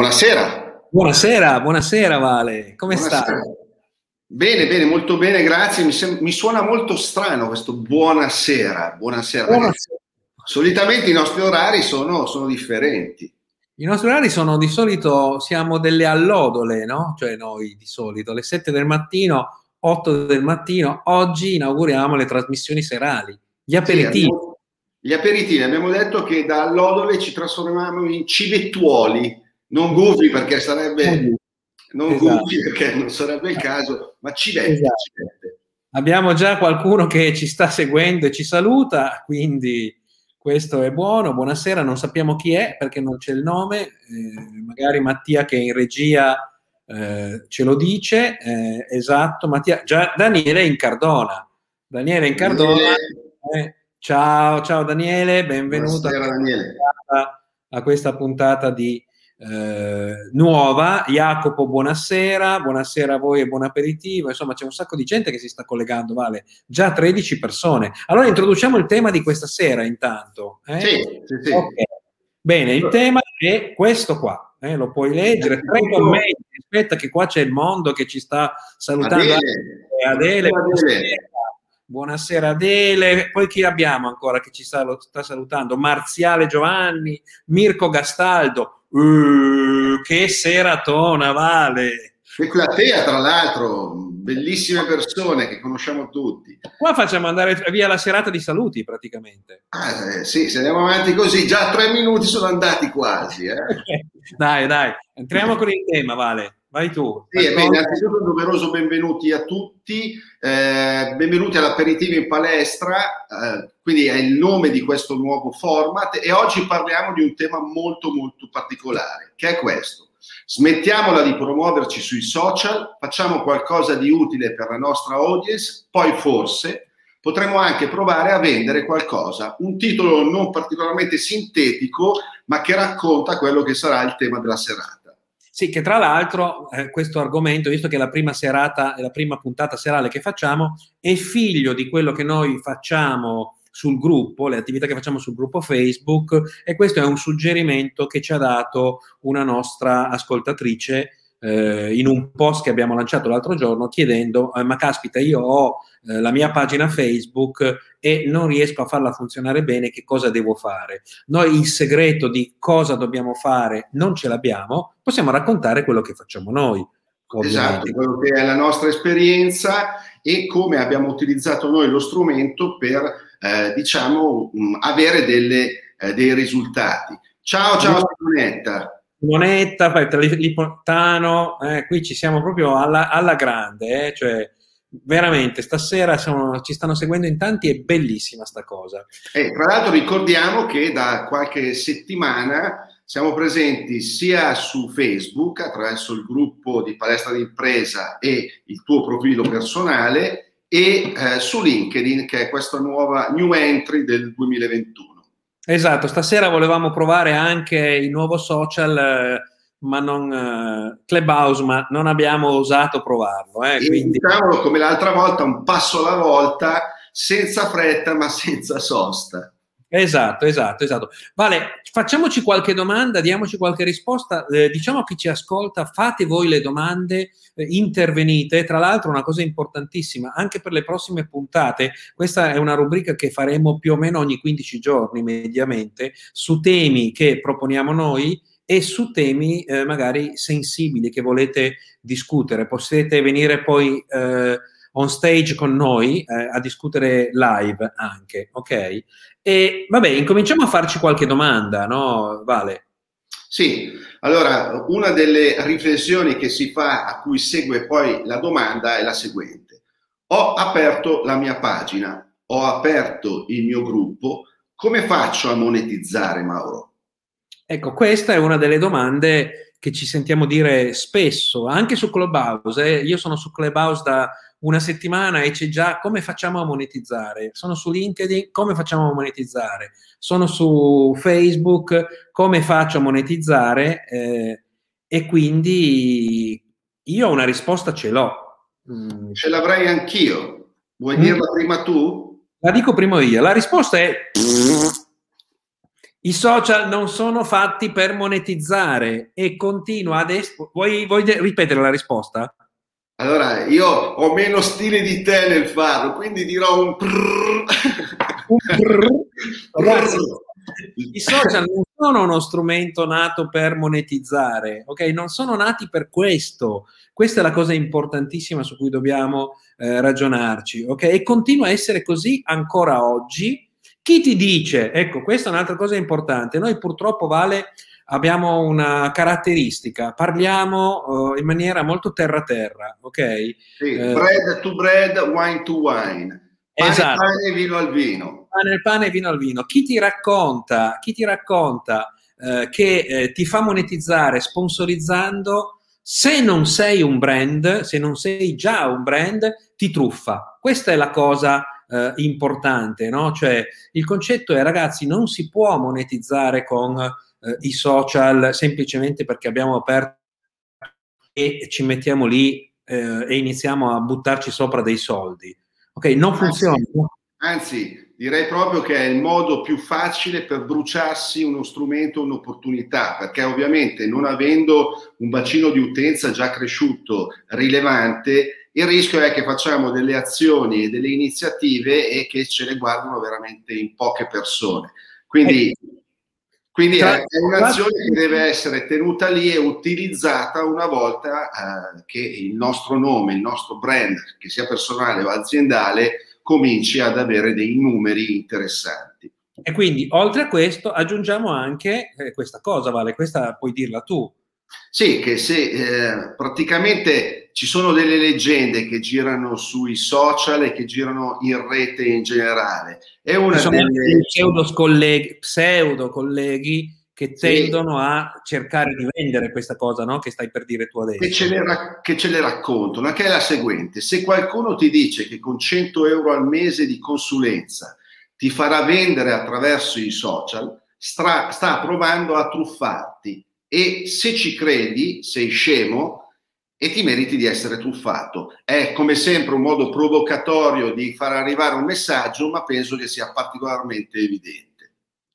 Buonasera. Buonasera, buonasera Vale, come buonasera. stai? Bene, bene, molto bene, grazie. Mi, sem- mi, suona molto strano questo buonasera. Buonasera. buonasera. Solitamente i nostri orari sono, sono, differenti. I nostri orari sono di solito, siamo delle allodole, no? Cioè noi di solito, alle 7 del mattino, 8 del mattino. Oggi inauguriamo le trasmissioni serali, gli aperitivi. Sì, abbiamo, gli aperitivi, abbiamo detto che da allodole ci trasformiamo in civettuoli non gufi perché sarebbe non esatto. gufi perché non sarebbe il caso, ma civette, esatto. civette. Abbiamo già qualcuno che ci sta seguendo e ci saluta, quindi questo è buono. Buonasera, non sappiamo chi è perché non c'è il nome, eh, magari Mattia che è in regia eh, ce lo dice. Eh, esatto, Mattia, già Daniele in Cardona. Daniele in Cardona. Eh, ciao, ciao Daniele, benvenuto Buonasera, Daniele. a questa puntata di eh, nuova. Jacopo, buonasera, buonasera a voi e buon aperitivo. Insomma, c'è un sacco di gente che si sta collegando, Vale, già 13 persone. Allora introduciamo il tema di questa sera intanto. Eh? Sì, sì, sì. Okay. Bene, il tema è questo qua, eh, lo puoi leggere. Tre commenti, aspetta che qua c'è il mondo che ci sta salutando. Adele, Adele, Adele. Buonasera Adele, poi chi abbiamo ancora che ci sta, sta salutando? Marziale Giovanni, Mirko Gastaldo, Uh, che seratona, Vale! E Platea, tra l'altro, bellissime persone che conosciamo tutti. Qua facciamo andare via la serata di saluti praticamente. Ah, eh, sì, se andiamo avanti così, già tre minuti sono andati quasi. Eh. dai, dai, entriamo con il tema, Vale. Vai tu. Sì, beh, innanzitutto un doveroso benvenuti a tutti, eh, benvenuti all'aperitivo in palestra, eh, quindi è il nome di questo nuovo format e oggi parliamo di un tema molto molto particolare, che è questo. Smettiamola di promuoverci sui social, facciamo qualcosa di utile per la nostra audience, poi forse potremo anche provare a vendere qualcosa, un titolo non particolarmente sintetico, ma che racconta quello che sarà il tema della serata. Sì, che tra l'altro eh, questo argomento, visto che è la prima serata, è la prima puntata serale che facciamo, è figlio di quello che noi facciamo sul gruppo, le attività che facciamo sul gruppo Facebook e questo è un suggerimento che ci ha dato una nostra ascoltatrice eh, in un post che abbiamo lanciato l'altro giorno chiedendo eh, ma caspita io ho eh, la mia pagina Facebook e non riesco a farla funzionare bene che cosa devo fare? Noi il segreto di cosa dobbiamo fare non ce l'abbiamo possiamo raccontare quello che facciamo noi ovviamente. esatto quello che è la nostra esperienza e come abbiamo utilizzato noi lo strumento per eh, diciamo mh, avere delle, eh, dei risultati. Ciao ciao Simonetta Monetta, Lipontano, eh, qui ci siamo proprio alla, alla grande, eh, cioè veramente stasera sono, ci stanno seguendo in tanti, è bellissima sta cosa. Eh, tra l'altro ricordiamo che da qualche settimana siamo presenti sia su Facebook attraverso il gruppo di palestra d'impresa e il tuo profilo personale e eh, su LinkedIn che è questa nuova new entry del 2021. Esatto, stasera volevamo provare anche il nuovo social, eh, ma non eh, Clubhouse, ma non abbiamo osato provarlo. Eh, quindi... Diciamolo come l'altra volta, un passo alla volta, senza fretta ma senza sosta. Esatto, esatto, esatto. Vale, facciamoci qualche domanda, diamoci qualche risposta. Eh, diciamo a chi ci ascolta, fate voi le domande, eh, intervenite. Tra l'altro, una cosa importantissima, anche per le prossime puntate, questa è una rubrica che faremo più o meno ogni 15 giorni mediamente, su temi che proponiamo noi e su temi eh, magari sensibili che volete discutere. Potete venire poi eh, on stage con noi eh, a discutere live anche, ok? E vabbè, incominciamo a farci qualche domanda, no, Vale? Sì, allora una delle riflessioni che si fa a cui segue poi la domanda è la seguente. Ho aperto la mia pagina, ho aperto il mio gruppo, come faccio a monetizzare Mauro? Ecco, questa è una delle domande che ci sentiamo dire spesso, anche su Clubhouse. Eh. Io sono su Clubhouse da una settimana e c'è già come facciamo a monetizzare. Sono su LinkedIn, come facciamo a monetizzare? Sono su Facebook, come faccio a monetizzare? Eh, e quindi io una risposta ce l'ho. Mm. Ce l'avrei anch'io. Vuoi mm. dirla prima tu? La dico prima io. La risposta è I social non sono fatti per monetizzare e continua adesso. Vuoi, vuoi ripetere la risposta? Allora, io ho meno stile di te nel farlo, quindi dirò un prrr. un prrr. Ragazzi, i social non sono uno strumento nato per monetizzare, ok? Non sono nati per questo. Questa è la cosa importantissima su cui dobbiamo eh, ragionarci, ok? E continua a essere così ancora oggi. Chi ti dice, ecco, questa è un'altra cosa importante. Noi purtroppo, Vale, abbiamo una caratteristica, parliamo uh, in maniera molto terra-terra, ok? Sì, uh, bread to bread, wine to wine. Pane, esatto. pane e vino al vino. Pane, pane e vino al vino. Chi ti racconta, chi ti racconta uh, che ti fa monetizzare sponsorizzando, se non sei un brand, se non sei già un brand, ti truffa. Questa è la cosa eh, importante, no? Cioè il concetto è ragazzi, non si può monetizzare con eh, i social semplicemente perché abbiamo aperto e ci mettiamo lì eh, e iniziamo a buttarci sopra dei soldi. Ok, non funziona. Anzi, direi proprio che è il modo più facile per bruciarsi uno strumento, un'opportunità, perché ovviamente non avendo un bacino di utenza già cresciuto rilevante, il rischio è che facciamo delle azioni e delle iniziative e che ce le guardano veramente in poche persone. Quindi eh, quindi è, un'azione che deve essere tenuta lì e utilizzata una volta eh, che il nostro nome, il nostro brand, che sia personale o aziendale, cominci ad avere dei numeri interessanti. E quindi, oltre a questo, aggiungiamo anche eh, questa cosa, Vale, questa puoi dirla tu. Sì, che se eh, praticamente ci sono delle leggende che girano sui social e che girano in rete in generale. È una sono delle... pseudo colleghi, pseudo colleghi che tendono sì. a cercare di vendere questa cosa no? che stai per dire tu adesso. Che ce, le, che ce le raccontano, che è la seguente. Se qualcuno ti dice che con 100 euro al mese di consulenza ti farà vendere attraverso i social, stra, sta provando a truffarti e se ci credi sei scemo e ti meriti di essere truffato. È come sempre un modo provocatorio di far arrivare un messaggio, ma penso che sia particolarmente evidente.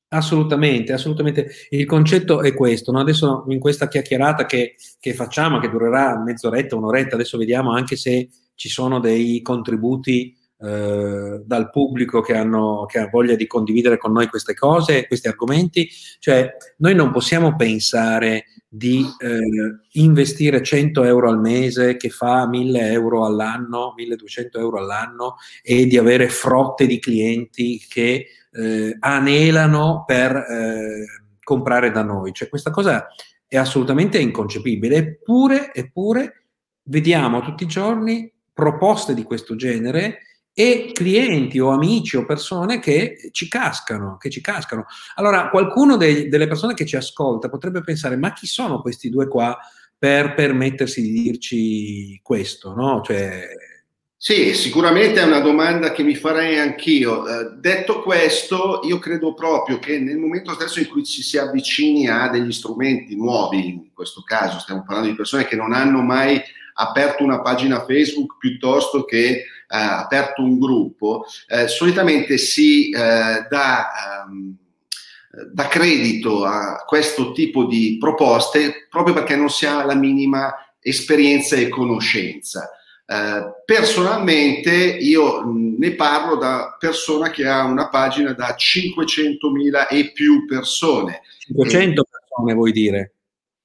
Assolutamente, assolutamente. Il concetto è questo. No? Adesso in questa chiacchierata che, che, facciamo, che durerà mezz'oretta, un'oretta, adesso vediamo anche se ci sono dei contributi eh, dal pubblico che, hanno, che ha voglia di condividere con noi queste cose, questi argomenti. Cioè, noi non possiamo pensare di eh, investire 100 euro al mese che fa 1000 euro all'anno, 1200 euro all'anno e di avere frotte di clienti che eh, anelano per eh, comprare da noi. Cioè, questa cosa è assolutamente inconcepibile, eppure, eppure vediamo tutti i giorni proposte di questo genere e clienti o amici o persone che ci cascano, che ci cascano. Allora, qualcuno dei, delle persone che ci ascolta potrebbe pensare, ma chi sono questi due qua per permettersi di dirci questo, no? Cioè... Sì, sicuramente è una domanda che mi farei anch'io. Eh, detto questo, io credo proprio che nel momento stesso in cui ci si avvicini a degli strumenti nuovi, in questo caso stiamo parlando di persone che non hanno mai aperto una pagina Facebook piuttosto che aperto un gruppo, eh, solitamente si eh, dà, um, dà credito a questo tipo di proposte proprio perché non si ha la minima esperienza e conoscenza. Uh, personalmente io ne parlo da persona che ha una pagina da 500.000 e più persone. 500 e... persone vuoi dire?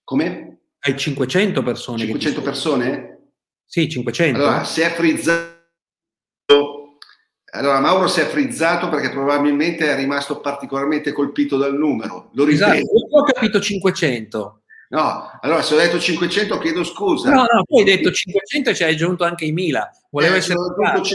Come? Hai 500 persone. 500 persone? Sì, 500. Allora, si è frizzato allora, Mauro si è frizzato perché probabilmente è rimasto particolarmente colpito dal numero. Lo ripeto. Esatto, io ho capito 500. No, allora se ho detto 500 chiedo scusa. No, no, poi hai detto 500 e ci hai aggiunto anche i 1000. Volevo eh, essere ho aggiunto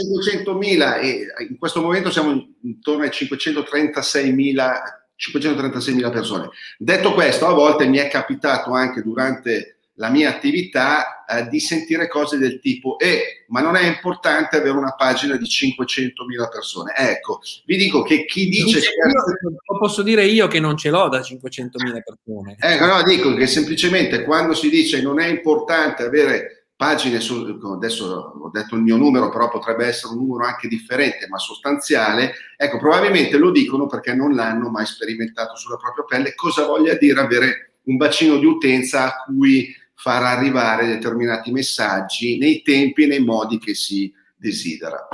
500.000 e in questo momento siamo intorno ai 536.000 536.000 persone. Detto questo, a volte mi è capitato anche durante la mia attività eh, di sentire cose del tipo eh, ma non è importante avere una pagina di 500.000 persone. Ecco, vi dico che chi dice... Che... Lo posso dire io che non ce l'ho da 500.000 persone. Ecco, no, dico che semplicemente quando si dice non è importante avere pagine, su, adesso ho detto il mio numero, però potrebbe essere un numero anche differente, ma sostanziale, ecco, probabilmente lo dicono perché non l'hanno mai sperimentato sulla propria pelle, cosa voglia dire avere un bacino di utenza a cui far arrivare determinati messaggi nei tempi e nei modi che si desidera.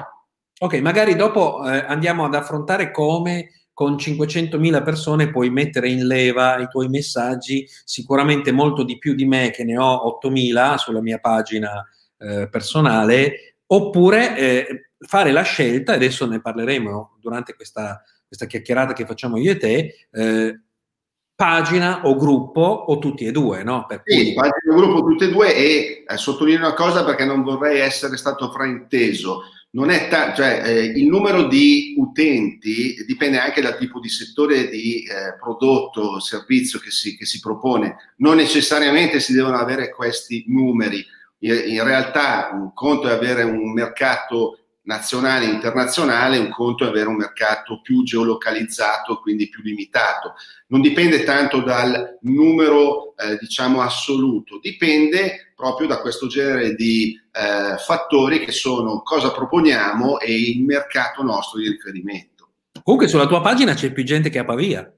Ok, magari dopo eh, andiamo ad affrontare come con 500.000 persone puoi mettere in leva i tuoi messaggi, sicuramente molto di più di me che ne ho 8.000 sulla mia pagina eh, personale, oppure eh, fare la scelta, adesso ne parleremo durante questa, questa chiacchierata che facciamo io e te, eh, pagina o gruppo o tutti e due, no? Per cui... Sì, pagina o gruppo tutti e due e eh, sottolineo una cosa perché non vorrei essere stato frainteso non è ta- cioè, eh, il numero di utenti dipende anche dal tipo di settore di eh, prodotto servizio che si, che si, propone. Non necessariamente si devono avere questi numeri. In, in realtà un conto è avere un mercato nazionale e internazionale, un conto è avere un mercato più geolocalizzato, quindi più limitato. Non dipende tanto dal numero, eh, diciamo, assoluto, dipende proprio da questo genere di eh, fattori che sono cosa proponiamo e il mercato nostro di riferimento. Comunque sulla tua pagina c'è più gente che a Pavia.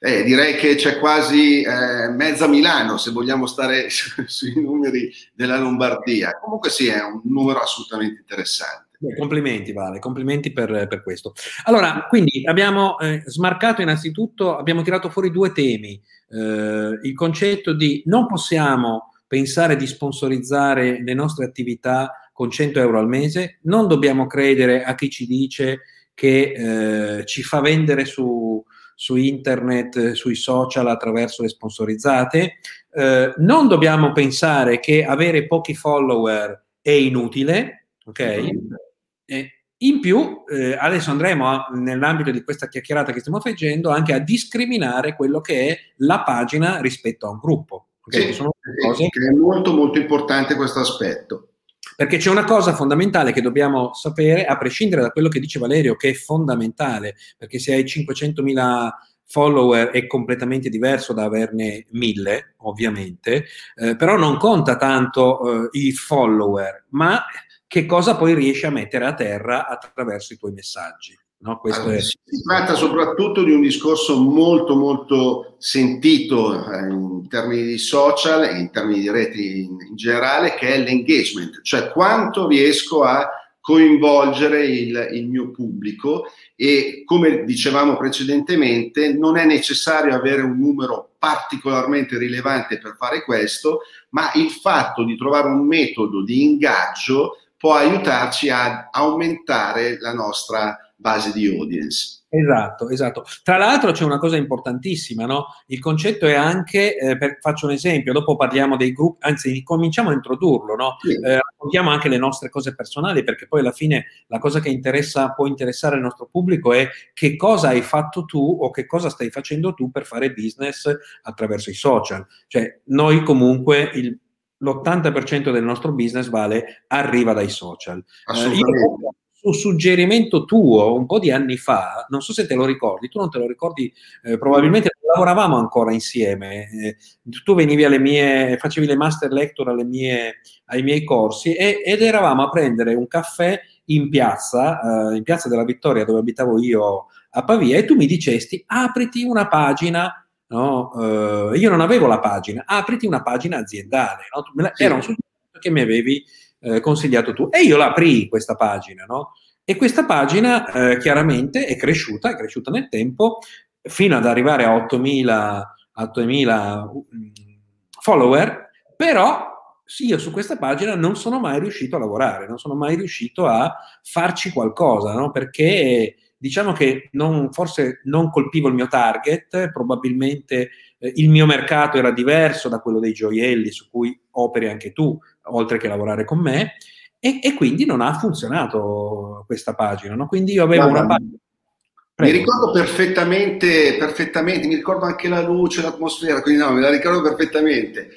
Eh, direi che c'è quasi eh, mezza Milano, se vogliamo stare sui numeri della Lombardia. Comunque sì, è un numero assolutamente interessante. Beh, complimenti, Vale, complimenti per, per, questo. Allora, quindi abbiamo eh, smarcato innanzitutto, abbiamo tirato fuori due temi. Eh, il concetto di non possiamo pensare di sponsorizzare le nostre attività con 100 euro al mese, non dobbiamo credere a chi ci dice che eh, ci fa vendere su, su internet, sui social attraverso le sponsorizzate, eh, non dobbiamo pensare che avere pochi follower è inutile, ok? Eh, in più, eh, adesso andremo a, nell'ambito di questa chiacchierata che stiamo facendo anche a discriminare quello che è la pagina rispetto a un gruppo. Okay? Sì, cose... è molto molto importante questo aspetto. Perché c'è una cosa fondamentale che dobbiamo sapere, a prescindere da quello che dice Valerio, che è fondamentale, perché se hai 500.000 follower è completamente diverso da averne mille, ovviamente, eh, però non conta tanto eh, i follower, ma che cosa poi riesci a mettere a terra attraverso i tuoi messaggi. No? Allora, è... Si tratta soprattutto di un discorso molto molto sentito eh, in termini di social e in termini di reti in, in generale, che è l'engagement, cioè quanto riesco a coinvolgere il, il, mio pubblico e come dicevamo precedentemente non è necessario avere un numero particolarmente rilevante per fare questo, ma il fatto di trovare un metodo di ingaggio può aiutarci a aumentare la nostra base di audience. Esatto, esatto. Tra l'altro c'è una cosa importantissima, no? Il concetto è anche, eh, per, faccio un esempio, dopo parliamo dei gruppi, anzi cominciamo a introdurlo, no? Sì. Eh, raccontiamo anche le nostre cose personali perché poi alla fine la cosa che interessa, può interessare il nostro pubblico è che cosa hai fatto tu o che cosa stai facendo tu per fare business attraverso i social. Cioè noi comunque il l'80% del nostro business vale arriva dai social. Eh, io, su suggerimento tuo un po' di anni fa, non so se te lo ricordi, tu non te lo ricordi, eh, probabilmente lavoravamo ancora insieme, eh, tu venivi alle mie, facevi le master lecture mie, ai miei corsi e, ed eravamo a prendere un caffè in piazza, eh, in piazza della Vittoria dove abitavo io a Pavia e tu mi dicesti apriti una pagina no? Uh, io non avevo la pagina, apriti una pagina aziendale, no? la, sì. era un suggerimento che mi avevi eh, consigliato tu e io l'aprii questa pagina, no? E questa pagina eh, chiaramente è cresciuta, è cresciuta nel tempo fino ad arrivare a 8.000, 8.000 mm, follower, però io su questa pagina non sono mai riuscito a lavorare, non sono mai riuscito a farci qualcosa, no? perché diciamo che non, forse non colpivo il mio target, probabilmente eh, il mio mercato era diverso da quello dei gioielli su cui operi anche tu, oltre che lavorare con me, e, e quindi non ha funzionato questa pagina. No? Quindi io avevo Guarda, una pagina. Prego. Mi ricordo perfettamente, perfettamente, mi ricordo anche la luce, l'atmosfera, quindi no, me la ricordo perfettamente.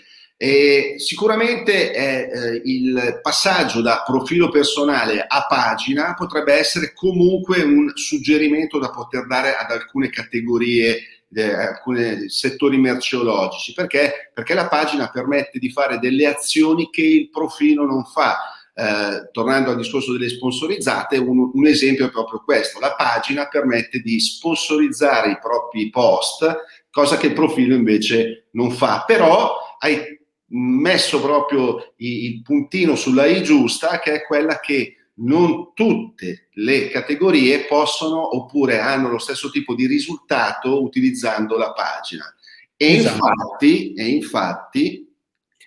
E sicuramente è, eh, il passaggio da profilo personale a pagina potrebbe essere comunque un suggerimento da poter dare ad alcune categorie eh, alcuni settori merceologici, perché? perché la pagina permette di fare delle azioni che il profilo non fa. Eh, tornando al discorso delle sponsorizzate, un, un, esempio è proprio questo. La pagina permette di sponsorizzare i propri post, cosa che il profilo invece non fa. Però hai messo proprio il puntino sulla I giusta, che è quella che non tutte le categorie possono oppure hanno lo stesso tipo di risultato utilizzando la pagina. E esatto. infatti, e infatti,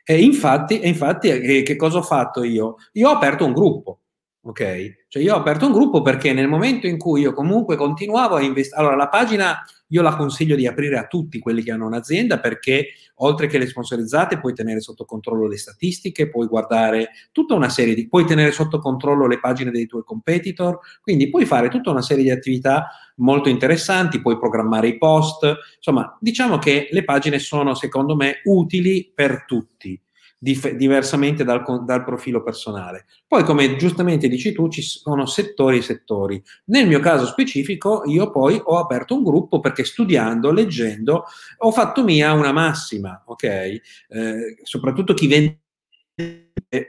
e infatti, e infatti eh, che cosa ho fatto io? Io ho aperto un gruppo, ok? Cioè io ho aperto un gruppo perché nel momento in cui io comunque continuavo a investire, allora la pagina io la consiglio di aprire a tutti quelli che hanno un'azienda perché oltre che le sponsorizzate puoi tenere sotto controllo le statistiche, puoi guardare tutta una serie di, puoi tenere sotto controllo le pagine dei tuoi competitor, quindi puoi fare tutta una serie di attività molto interessanti, puoi programmare i post, insomma diciamo che le pagine sono secondo me utili per tutti dif- diversamente dal, dal, profilo personale. Poi, come giustamente dici tu, ci sono settori e settori. Nel mio caso specifico, io poi ho aperto un gruppo perché studiando, leggendo, ho fatto mia una massima, ok? Eh, soprattutto chi vende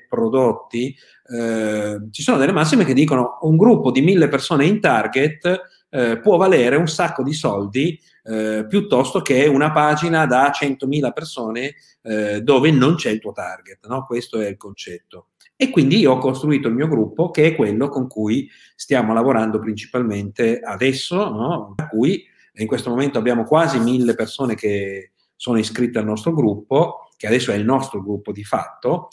prodotti, eh, ci sono delle massime che dicono un gruppo di mille persone in target eh, può valere un sacco di soldi eh, piuttosto che una pagina da 100.000 persone eh, dove non c'è il tuo target. No? Questo è il concetto. E quindi io ho costruito il mio gruppo, che è quello con cui stiamo lavorando principalmente adesso, no? a cui in questo momento abbiamo quasi mille persone che sono iscritte al nostro gruppo, che adesso è il nostro gruppo di fatto,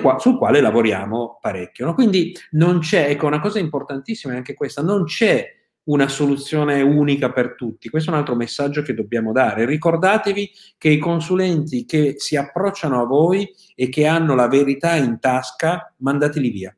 qua- sul quale lavoriamo parecchio. No? Quindi non c'è, ecco, una cosa importantissima è anche questa, non c'è una soluzione unica per tutti. Questo è un altro messaggio che dobbiamo dare. Ricordatevi che i consulenti che si approcciano a voi e che hanno la verità in tasca, mandateli via.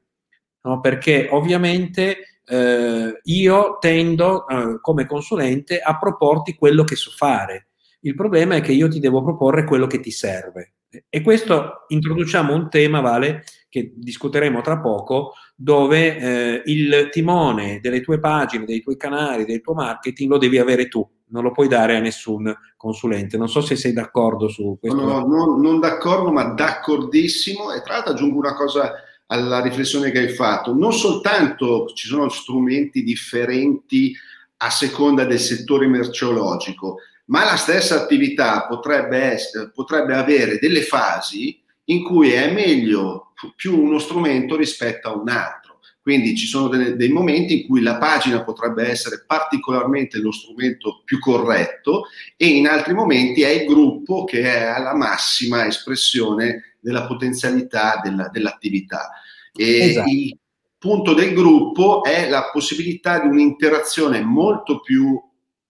No? Perché ovviamente eh, io tendo eh, come consulente a proporti quello che so fare. Il problema è che io ti devo proporre quello che ti serve. E questo introduciamo un tema, Vale, che discuteremo tra poco, dove eh, il timone delle tue pagine, dei tuoi canali, del tuo marketing lo devi avere tu, non lo puoi dare a nessun consulente. Non so se sei d'accordo su questo. No, no, non, d'accordo, ma d'accordissimo. E tra l'altro aggiungo una cosa alla riflessione che hai fatto. Non soltanto ci sono strumenti differenti a seconda del settore merceologico, ma la stessa attività potrebbe, essere, potrebbe avere delle fasi in cui è meglio più uno strumento rispetto a un altro. Quindi ci sono delle, dei momenti in cui la pagina potrebbe essere particolarmente lo strumento più corretto e in altri momenti è il gruppo che è la massima espressione della potenzialità della, dell'attività. E esatto. il punto del gruppo è la possibilità di un'interazione molto più uh,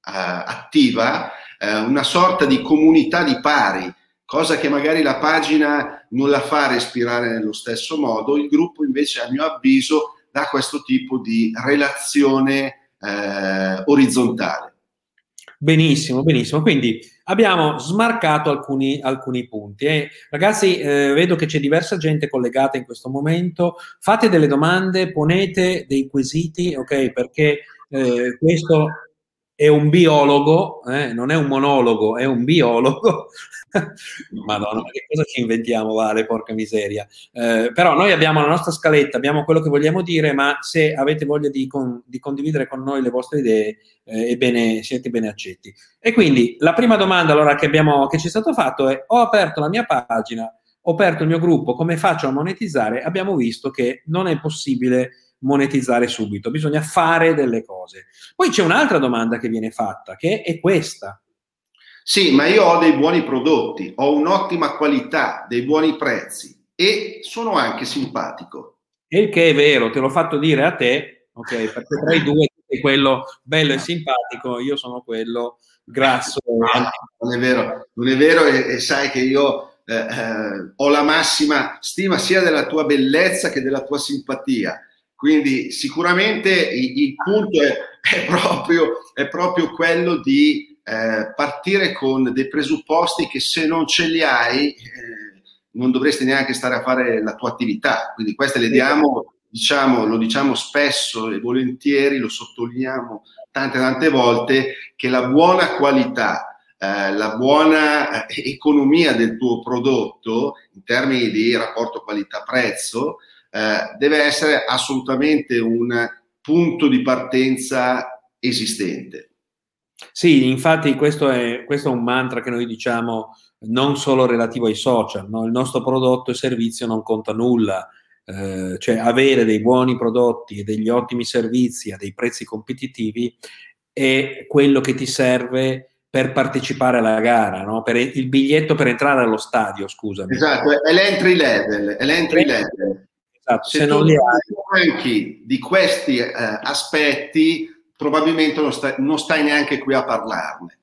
attiva eh, una sorta di comunità di pari, cosa che magari la pagina non la fa respirare nello stesso modo, il gruppo invece a mio avviso dà questo tipo di relazione eh, orizzontale. Benissimo, benissimo. Quindi abbiamo smarcato alcuni, alcuni punti. Eh, ragazzi, eh, vedo che c'è diversa gente collegata in questo momento. Fate delle domande, ponete dei quesiti, ok? Perché eh, questo è un biologo, eh? non è un monologo, è un biologo. Madonna, ma che cosa ci inventiamo, Vale, porca miseria. Eh, però noi abbiamo la nostra scaletta, abbiamo quello che vogliamo dire, ma se avete voglia di, con, di condividere con noi le vostre idee, eh, bene, siete bene accetti. E quindi la prima domanda allora, che, abbiamo, che ci è stato fatto è, ho aperto la mia pagina, ho aperto il mio gruppo, come faccio a monetizzare? Abbiamo visto che non è possibile monetizzare subito, bisogna fare delle cose. Poi c'è un'altra domanda che viene fatta, che è questa. Sì, ma io ho dei buoni prodotti, ho un'ottima qualità, dei buoni prezzi e sono anche simpatico. E il che è vero, te l'ho fatto dire a te, ok, perché tra i due sei quello bello e simpatico, io sono quello grasso. No, non è vero, non è vero e, e sai che io eh, eh, ho la massima stima sia della tua bellezza che della tua simpatia quindi sicuramente il, il punto è, è, proprio, è, proprio, quello di eh, partire con dei presupposti che se non ce li hai eh, non dovresti neanche stare a fare la tua attività. Quindi queste le diamo, diciamo, lo diciamo spesso e volentieri, lo sottolineiamo tante tante volte che la buona qualità, eh, la buona eh, economia del tuo prodotto in termini di rapporto qualità-prezzo eh, deve essere assolutamente un punto di partenza esistente. Sì, infatti questo è, questo è un mantra che noi diciamo non solo relativo ai social, no? il nostro prodotto e servizio non conta nulla, eh, cioè avere dei buoni prodotti e degli ottimi servizi a dei prezzi competitivi è quello che ti serve per partecipare alla gara, no? per il biglietto per entrare allo stadio, scusami. Esatto, è l'entry level, è l'entry level. Esatto, se, se non li hai di questi eh, aspetti, probabilmente non stai, non stai neanche qui a parlarne.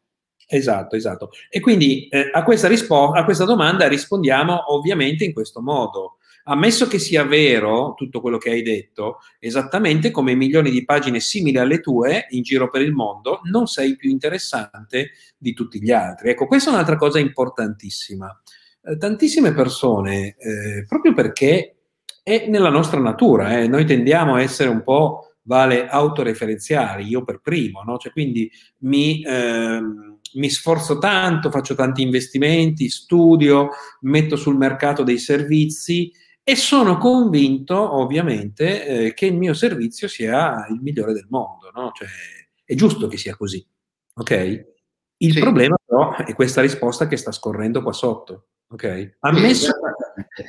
Esatto, esatto. E quindi eh, a, questa rispo- a questa domanda rispondiamo ovviamente in questo modo. Ammesso che sia vero tutto quello che hai detto, esattamente come milioni di pagine simili alle tue in giro per il mondo, non sei più interessante di tutti gli altri. Ecco, questa è un'altra cosa importantissima. Eh, tantissime persone, eh, proprio perché è nella nostra natura, eh, noi tendiamo a essere un po' vale autoreferenziali, io per primo, no? cioè, quindi mi, eh, mi, sforzo tanto, faccio tanti investimenti, studio, metto sul mercato dei servizi e sono convinto ovviamente eh, che il mio servizio sia il migliore del mondo, no? cioè, è giusto che sia così, ok? Il sì. problema però è questa risposta che sta scorrendo qua sotto, ok? Ammesso... Sì,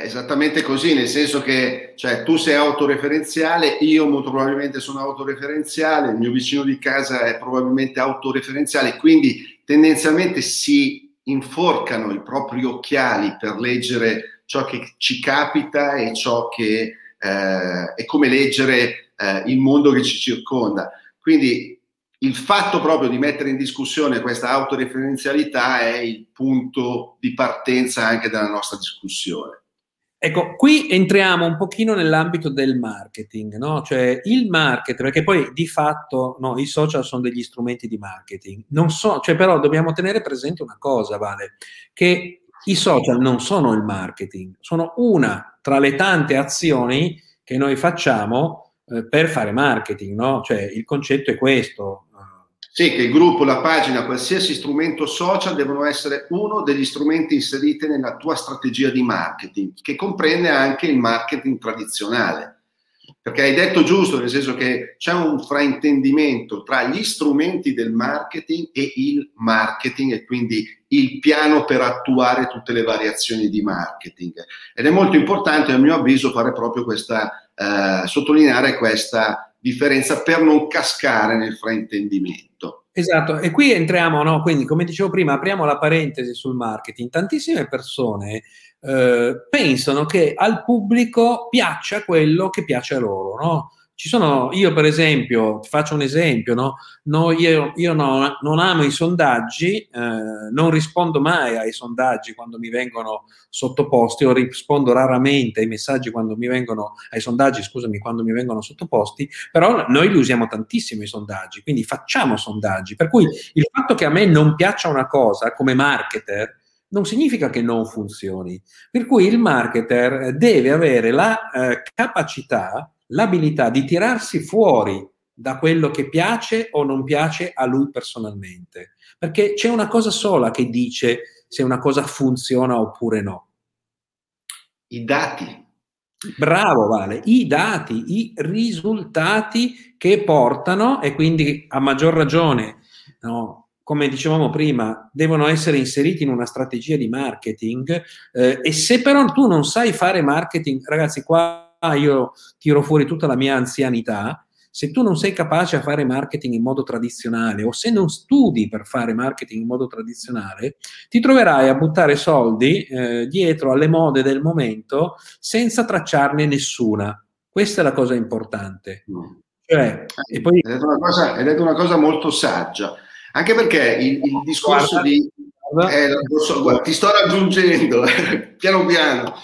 è esattamente così, nel senso che cioè, tu sei autoreferenziale, io molto probabilmente sono autoreferenziale, il mio vicino di casa è probabilmente autoreferenziale, quindi tendenzialmente si inforcano i propri occhiali per leggere ciò che ci capita e ciò che eh, è come leggere eh, il mondo che ci circonda. Quindi il fatto proprio di mettere in discussione questa autoreferenzialità è il punto di partenza anche della nostra discussione. Ecco, qui entriamo un pochino nell'ambito del marketing, no? Cioè il marketing, perché poi di fatto no, i social sono degli strumenti di marketing. Non so, cioè però dobbiamo tenere presente una cosa, Vale, che i social non sono il marketing, sono una tra le tante azioni che noi facciamo eh, per fare marketing, no? Cioè il concetto è questo, sì, che il gruppo, la pagina, qualsiasi strumento social devono essere uno degli strumenti inseriti nella tua strategia di marketing, che comprende anche il marketing tradizionale. Perché hai detto giusto, nel senso che c'è un fraintendimento tra gli strumenti del marketing e il marketing e quindi il piano per attuare tutte le variazioni di marketing. Ed è molto importante, a mio avviso, fare proprio questa, eh, sottolineare questa differenza per non cascare nel fraintendimento. Esatto, e qui entriamo, no? quindi come dicevo prima, apriamo la parentesi sul marketing. Tantissime persone eh, pensano che al pubblico piaccia quello che piace a loro, no? Ci sono, io per esempio, ti faccio un esempio, no? no io, io no, non amo i sondaggi, eh, non rispondo mai ai sondaggi quando mi vengono sottoposti, o rispondo raramente ai messaggi quando mi vengono, ai sondaggi, scusami, quando mi vengono sottoposti, però noi li usiamo tantissimo i sondaggi, quindi facciamo sondaggi. Per cui il fatto che a me non piaccia una cosa come marketer, non significa che non funzioni. Per cui il marketer deve avere la eh, capacità l'abilità di tirarsi fuori da quello che piace o non piace a lui personalmente. Perché c'è una cosa sola che dice se una cosa funziona oppure no. I dati. Bravo Vale, i dati, i risultati che portano e quindi a maggior ragione, no, come dicevamo prima, devono essere inseriti in una strategia di marketing eh, e se però tu non sai fare marketing, ragazzi qua io tiro fuori tutta la mia anzianità, se tu non sei capace a fare marketing in modo tradizionale o se non studi per fare marketing in modo tradizionale, ti troverai a buttare soldi eh, dietro alle mode del momento senza tracciarne nessuna. Questa è la cosa importante. Mm. Cioè, e poi... hai, detto cosa, hai, detto una cosa, molto saggia, anche perché il, il discorso guarda, di... Guarda. Eh, so, guarda, ti sto raggiungendo, piano piano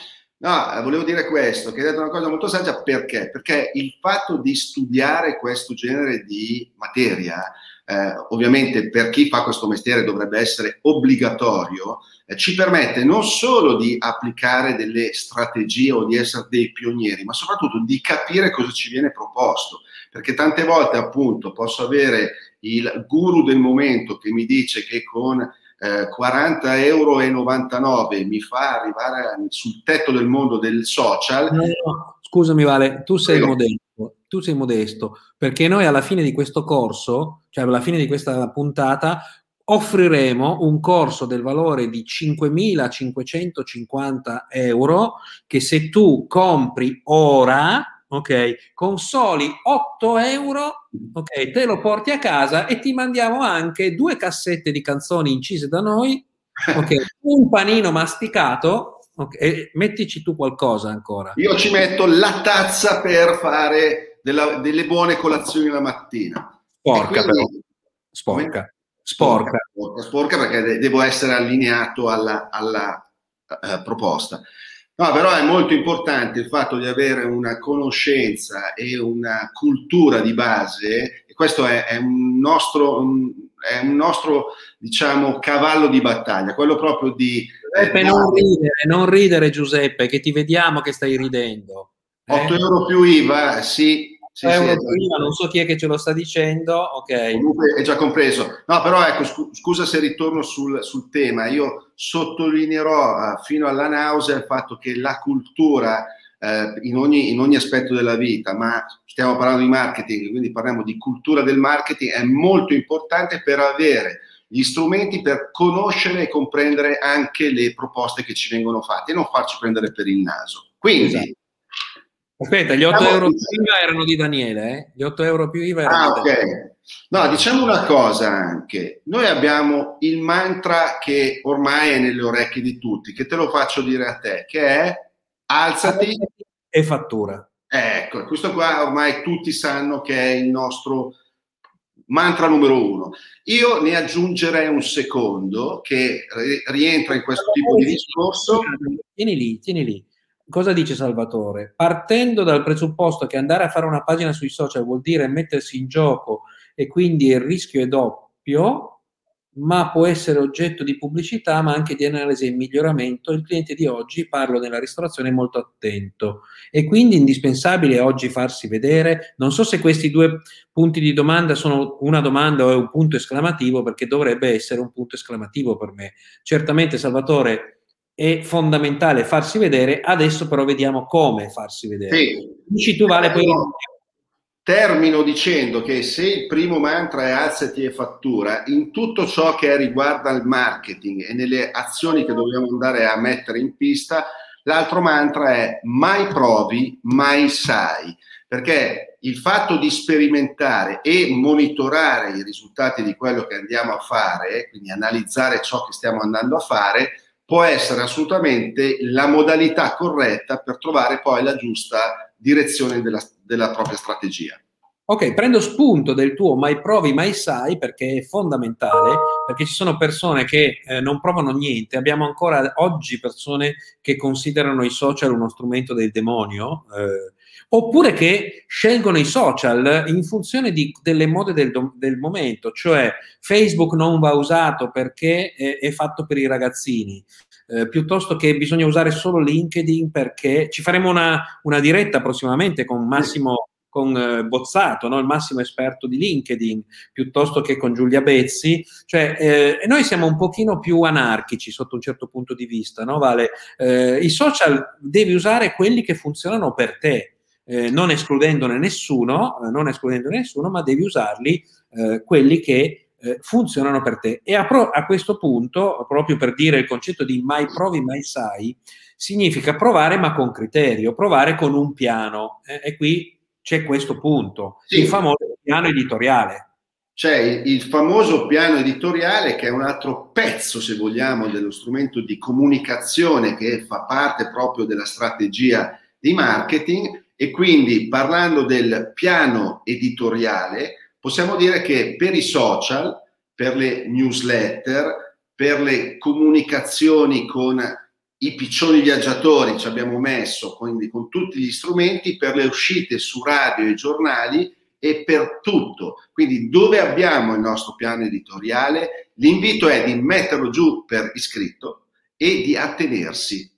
No, eh, volevo dire questo, che hai detto una cosa molto saggia, perché? Perché il fatto di studiare questo genere di materia eh, ovviamente per chi fa questo mestiere dovrebbe essere obbligatorio, eh, ci permette non solo di applicare delle strategie o di essere dei pionieri, ma soprattutto di capire cosa ci viene proposto. Perché tante volte appunto posso avere il guru del momento che mi dice che con eh, 40,99 euro mi fa arrivare sul tetto del mondo del social. No, no. Scusami Vale, tu sei Prego. modesto, tu sei modesto, perché noi alla fine di questo corso, cioè alla fine di questa puntata, offriremo un corso del valore di 5.550 euro che se tu compri ora, ok, con soli 8 euro, ok, te lo porti a casa e ti mandiamo anche due cassette di canzoni incise da noi, ok, un panino masticato, ok, mettici tu qualcosa ancora. Io ci metto la tazza per fare della, delle buone colazioni la mattina. Sporca quindi, però, sporca. Sporca. sporca. Sporca perché devo essere allineato alla, alla uh, proposta. No, però è molto importante il fatto di avere una conoscenza e una cultura di base, e questo è, è un nostro, un, è un nostro diciamo, cavallo di battaglia, quello proprio di... Giuseppe, eh, non, ridere, non ridere Giuseppe, che ti vediamo che stai ridendo. 8 eh? euro più IVA, sì, sì, sì, prima, non so chi è che ce lo sta dicendo, ok. Comunque è già compreso. No, però ecco, scusa se ritorno sul, sul tema, io sottolineerò uh, fino alla nausea il fatto che la cultura uh, in, ogni, in ogni aspetto della vita, ma stiamo parlando di marketing, quindi parliamo di cultura del marketing, è molto importante per avere gli strumenti per conoscere e comprendere anche le proposte che ci vengono fatte e non farci prendere per il naso. Quindi, esatto Aspetta, gli 8 diciamo, euro più IVA erano di Daniele, eh? Gli 8 euro più IVA erano ah, di Daniele. No, diciamo una cosa anche. Noi abbiamo il mantra che ormai è nelle orecchie di tutti, che te lo faccio dire a te, che è alzati e fattura. Ecco, questo qua ormai tutti sanno che è il nostro mantra numero uno. Io ne aggiungerei un secondo che rientra in questo tipo di discorso. Tieni lì, tieni lì cosa dice Salvatore? Partendo dal presupposto che andare a fare una pagina sui social vuol dire mettersi in gioco e quindi il rischio è doppio, ma può essere oggetto di pubblicità, ma anche di analisi e miglioramento. Il cliente di oggi, parlo nella ristorazione, è molto attento e quindi indispensabile oggi farsi vedere. Non so se questi due punti di domanda sono una domanda o è un punto esclamativo, perché dovrebbe essere un punto esclamativo per me. Certamente, Salvatore, è fondamentale farsi vedere, adesso però vediamo come farsi vedere. Sì. Dici tu, Vale, poi... Termino dicendo che se il primo mantra è alzati e fattura, in tutto ciò che riguarda il marketing e nelle azioni che dobbiamo andare a mettere in pista, l'altro mantra è mai provi, mai sai, perché il fatto di sperimentare e monitorare i risultati di quello che andiamo a fare, quindi analizzare ciò che stiamo andando a fare, può essere assolutamente la modalità corretta per trovare poi la giusta direzione della, della propria strategia. Ok, prendo spunto del tuo mai provi, mai sai perché è fondamentale, perché ci sono persone che eh, non provano niente, abbiamo ancora oggi persone che considerano i social uno strumento del demonio, eh, oppure che scelgono i social in funzione di, delle mode del, del, momento, cioè Facebook non va usato perché è, è fatto per i ragazzini, eh, piuttosto che bisogna usare solo LinkedIn perché ci faremo una, una diretta prossimamente con Massimo con eh, Bozzato, no? il massimo esperto di LinkedIn, piuttosto che con Giulia Bezzi. Cioè, eh, noi siamo un pochino più anarchici sotto un certo punto di vista, no? Vale? Eh, I social devi usare quelli che funzionano per te eh, non escludendone nessuno, eh, non escludendone nessuno, ma devi usarli eh, quelli che eh, funzionano per te. E a, pro- a, questo punto, proprio per dire il concetto di mai provi, mai sai, significa provare ma con criterio, provare con un piano. Eh, e qui c'è questo punto, sì. il famoso piano editoriale. C'è il famoso piano editoriale che è un altro pezzo, se vogliamo, dello strumento di comunicazione che fa parte proprio della strategia di marketing e quindi parlando del piano editoriale, possiamo dire che per i social, per le newsletter, per le comunicazioni con i piccioni viaggiatori ci abbiamo messo, quindi con tutti gli strumenti, per le uscite su radio e giornali e per tutto. Quindi dove abbiamo il nostro piano editoriale, l'invito è di metterlo giù per iscritto e di attenersi.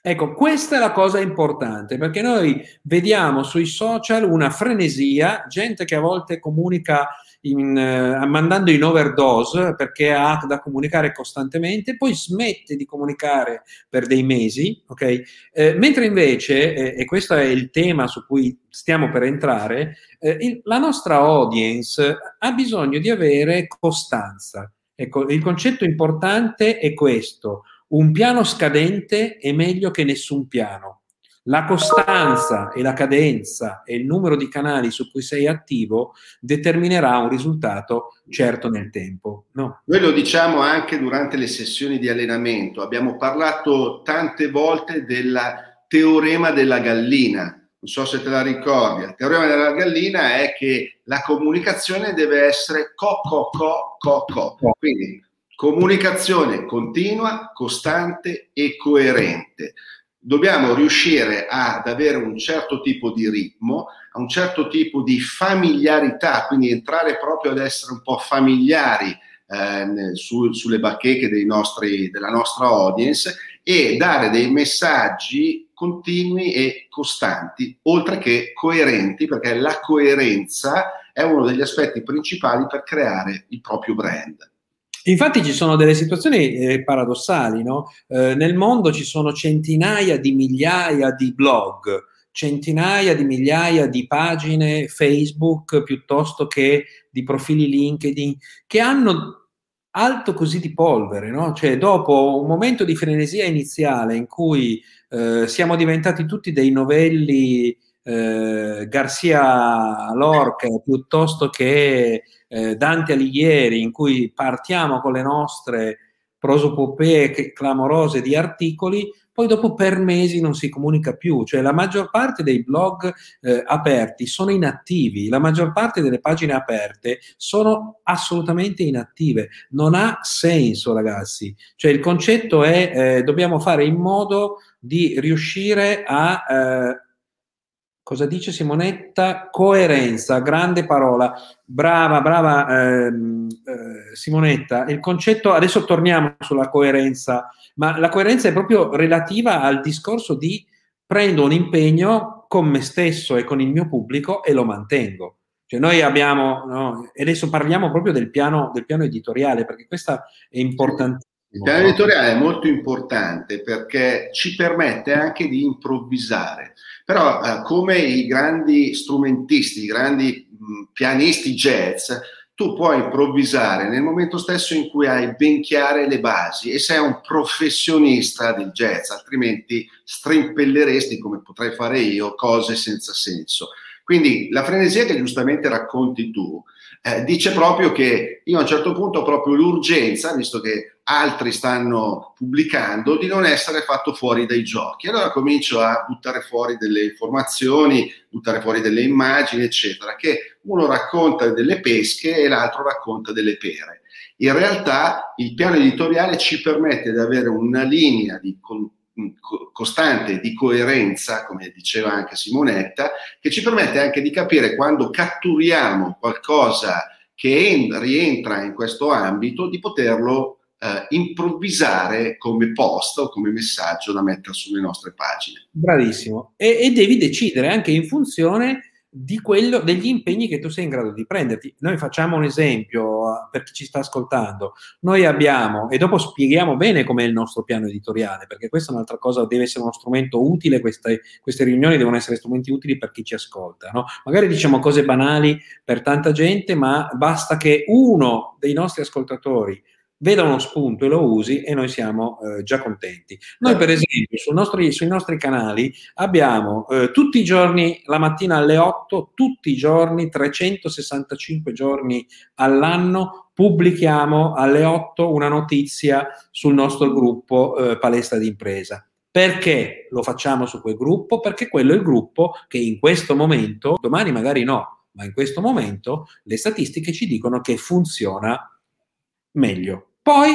Ecco, questa è la cosa importante perché noi vediamo sui social una frenesia, gente che a volte comunica in, uh, mandando in overdose perché ha da comunicare costantemente, poi smette di comunicare per dei mesi, ok? Eh, mentre invece, eh, e questo è il tema su cui stiamo per entrare, eh, il, la nostra audience ha bisogno di avere costanza. Ecco, il concetto importante è questo, un piano scadente è meglio che nessun piano. La costanza e la cadenza e il numero di canali su cui sei attivo determinerà un risultato certo nel tempo. No? Noi lo diciamo anche durante le sessioni di allenamento. Abbiamo parlato tante volte del teorema della gallina. Non so se te la ricordi. Il teorema della gallina è che la comunicazione deve essere co, co, co, co, co. Quindi comunicazione continua, costante e coerente dobbiamo riuscire ad avere un certo tipo di ritmo, un certo tipo di familiarità, quindi entrare proprio ad essere un po' familiari eh, su, sulle bacheche nostri, della nostra audience e dare dei messaggi continui e costanti, oltre che coerenti, perché la coerenza è uno degli aspetti principali per creare il proprio brand. Infatti ci sono delle situazioni eh, paradossali, no? eh, nel mondo ci sono centinaia di migliaia di blog, centinaia di migliaia di pagine Facebook piuttosto che di profili LinkedIn che hanno alto così di polvere, no? Cioè dopo un momento di frenesia iniziale in cui eh, siamo diventati tutti dei novelli eh, Garcia Lorca piuttosto che eh, Dante Alighieri, in cui partiamo con le nostre prosopopee clamorose di articoli, poi dopo per mesi non si comunica più, cioè la maggior parte dei blog eh, aperti sono inattivi, la maggior parte delle pagine aperte sono assolutamente inattive, non ha senso ragazzi, cioè il concetto è eh, dobbiamo fare in modo di riuscire a eh, Cosa dice Simonetta? Coerenza, grande parola. Brava, brava ehm, eh, Simonetta. Il concetto, adesso torniamo sulla coerenza, ma la coerenza è proprio relativa al discorso di prendo un impegno con me stesso e con il mio pubblico e lo mantengo. Cioè noi abbiamo, no, e adesso parliamo proprio del piano, del piano editoriale, perché questa è importantissima. Il piano editoriale è molto importante perché ci permette anche di improvvisare. Però eh, come i grandi strumentisti, i grandi mh, pianisti jazz, tu puoi improvvisare nel momento stesso in cui hai ben chiare le basi e sei un professionista del jazz, altrimenti strimpelleresti, come potrei fare io, cose senza senso. Quindi la frenesia che giustamente racconti tu eh, dice proprio che io a un certo punto ho proprio l'urgenza, visto che altri stanno pubblicando, di non essere fatto fuori dai giochi. Allora comincio a buttare fuori delle informazioni, buttare fuori delle immagini, eccetera, che uno racconta delle pesche e l'altro racconta delle pere. In realtà il piano editoriale ci permette di avere una linea di con, costante di coerenza, come diceva anche Simonetta, che ci permette anche di capire quando catturiamo qualcosa che rientra in questo ambito, di poterlo eh, improvvisare come post o come messaggio da mettere sulle nostre pagine. Bravissimo. E, e devi decidere anche in funzione quello, degli impegni che tu sei in grado di prenderti. Noi facciamo un esempio uh, per chi ci sta ascoltando. Noi abbiamo, e dopo spieghiamo bene com'è il nostro piano editoriale, perché questa è un'altra cosa, deve essere uno strumento utile, queste, queste riunioni devono essere strumenti utili per chi ci ascolta. No? Magari diciamo cose banali per tanta gente, ma basta che uno dei nostri ascoltatori veda uno spunto e lo usi e noi siamo eh, già contenti. Noi per esempio nostri, sui nostri canali abbiamo eh, tutti i giorni, la mattina alle 8, tutti i giorni, 365 giorni all'anno, pubblichiamo alle 8 una notizia sul nostro gruppo eh, Palestra d'impresa. Perché lo facciamo su quel gruppo? Perché quello è il gruppo che in questo momento, domani magari no, ma in questo momento le statistiche ci dicono che funziona meglio. Poi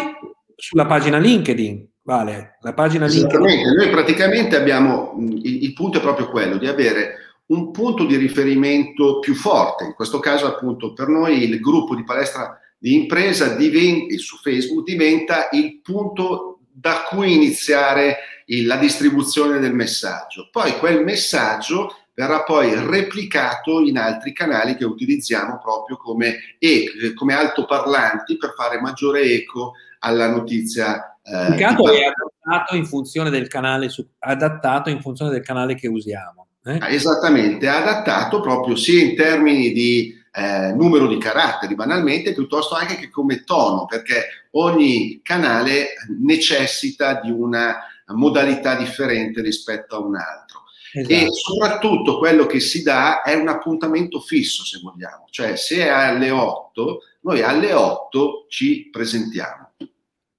sulla pagina LinkedIn, vale, la pagina LinkedIn. Noi praticamente abbiamo, il, il punto è proprio quello di avere un punto di riferimento più forte. In questo caso, appunto, per noi il gruppo di palestra di impresa diventa, su Facebook diventa il punto da cui iniziare la distribuzione del messaggio. Poi quel messaggio verrà poi replicato in altri canali che utilizziamo proprio come, e, come altoparlanti per fare maggiore eco alla notizia. Eh, Il caso è adattato in funzione del canale, su, adattato in funzione del canale che usiamo. Eh? Ah, esattamente, adattato proprio sia in termini di eh, numero di caratteri, banalmente, piuttosto anche che come tono, perché ogni canale necessita di una modalità differente rispetto a un altro. Esatto. E soprattutto quello che si dà è un appuntamento fisso, se vogliamo, cioè se è alle 8, noi alle 8 ci presentiamo.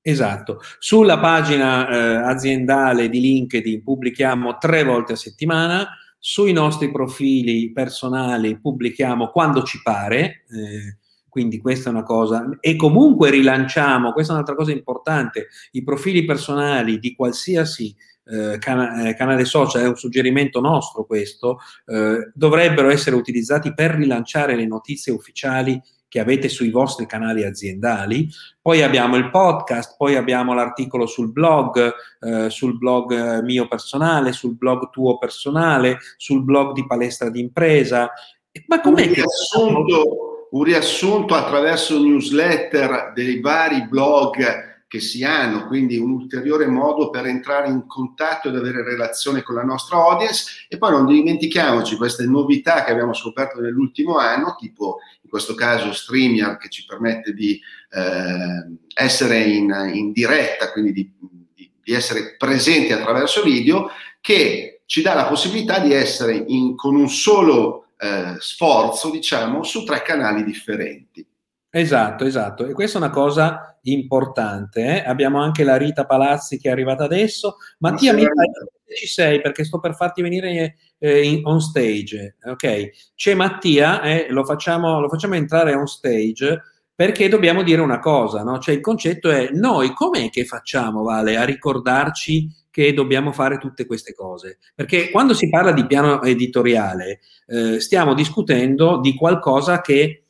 Esatto, sulla pagina eh, aziendale di LinkedIn pubblichiamo tre volte a settimana, sui nostri profili personali pubblichiamo quando ci pare, eh, quindi questa è una cosa, e comunque rilanciamo, questa è un'altra cosa importante, i profili personali di qualsiasi eh, cana- eh, canale social, è un suggerimento nostro questo, eh, dovrebbero essere utilizzati per rilanciare le notizie ufficiali che avete sui vostri canali aziendali. Poi abbiamo il podcast, poi abbiamo l'articolo sul blog, eh, sul blog eh, mio personale, sul blog tuo personale, sul blog di palestra d'impresa. Ma com'è un riassunto, un riassunto attraverso newsletter dei vari blog che si hanno, quindi un ulteriore modo per entrare in contatto ed avere relazione con la nostra audience e poi non dimentichiamoci queste novità che abbiamo scoperto nell'ultimo anno, tipo in questo caso StreamYard che ci permette di eh, essere in, in, diretta, quindi di, di, di, essere presenti attraverso video, che ci dà la possibilità di essere in, con un solo eh, sforzo, diciamo, su tre canali differenti. Esatto, esatto. E questa è una cosa importante. Eh? Abbiamo anche la Rita Palazzi che è arrivata adesso. Mattia, mi ci sei perché sto per farti venire eh, in, on stage. Ok, c'è Mattia, eh, lo, facciamo, lo facciamo entrare on stage perché dobbiamo dire una cosa, no? Cioè il concetto è noi com'è che facciamo, Vale, a ricordarci che dobbiamo fare tutte queste cose? Perché quando si parla di piano editoriale eh, stiamo discutendo di qualcosa che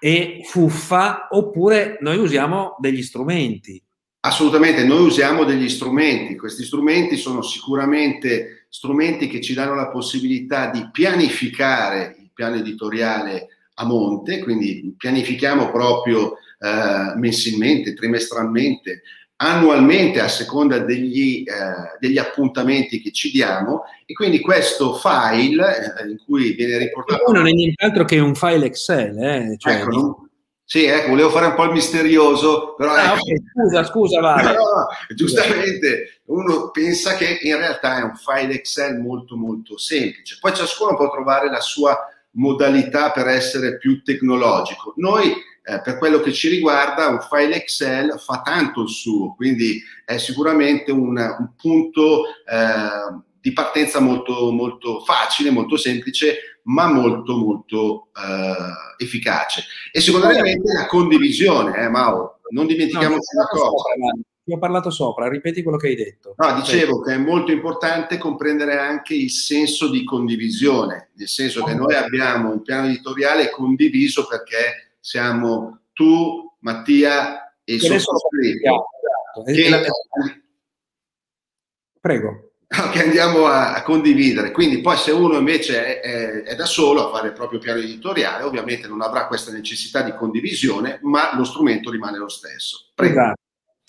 e fuffa oppure noi usiamo degli strumenti. Assolutamente, noi usiamo degli strumenti. Questi strumenti sono sicuramente strumenti che ci danno la possibilità di pianificare il piano editoriale a monte, quindi pianifichiamo proprio eh, mensilmente, trimestralmente, annualmente a seconda degli, eh, degli, appuntamenti che ci diamo e quindi questo file eh, in cui viene riportato... Non è nient'altro che un file Excel, eh? cioè, ecco, non... Sì, ecco, volevo fare un po' il misterioso, però... Ah, ecco. okay. Scusa, scusa, Vale. No, giustamente, uno pensa che in realtà è un file Excel molto, molto semplice. Poi ciascuno può trovare la sua modalità per essere più tecnologico. Noi eh, per quello che ci riguarda un file Excel fa tanto il suo, quindi è sicuramente un, un punto eh, di partenza molto, molto facile, molto semplice, ma molto molto eh, efficace. E sicuramente la condivisione, eh, Mauro, non dimentichiamoci no, una cosa. Ho parlato sopra, ripeti quello che hai detto. No, dicevo che è molto importante comprendere anche il senso di condivisione, nel senso che noi abbiamo un piano editoriale condiviso perché siamo tu, Mattia e il sottoscritto. Esatto. Prego. Che andiamo a, a, condividere. Quindi poi se uno invece è, è, è, da solo a fare il proprio piano editoriale, ovviamente non avrà questa necessità di condivisione, ma lo strumento rimane lo stesso. Prego. Esatto.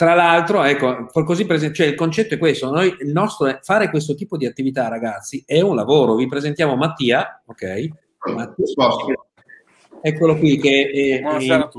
Tra l'altro, ecco, così per esempio, cioè il concetto è questo, noi, il nostro è fare questo tipo di attività, ragazzi, è un lavoro. Vi presentiamo Mattia, ok? Mattia, Eccolo qui che è, è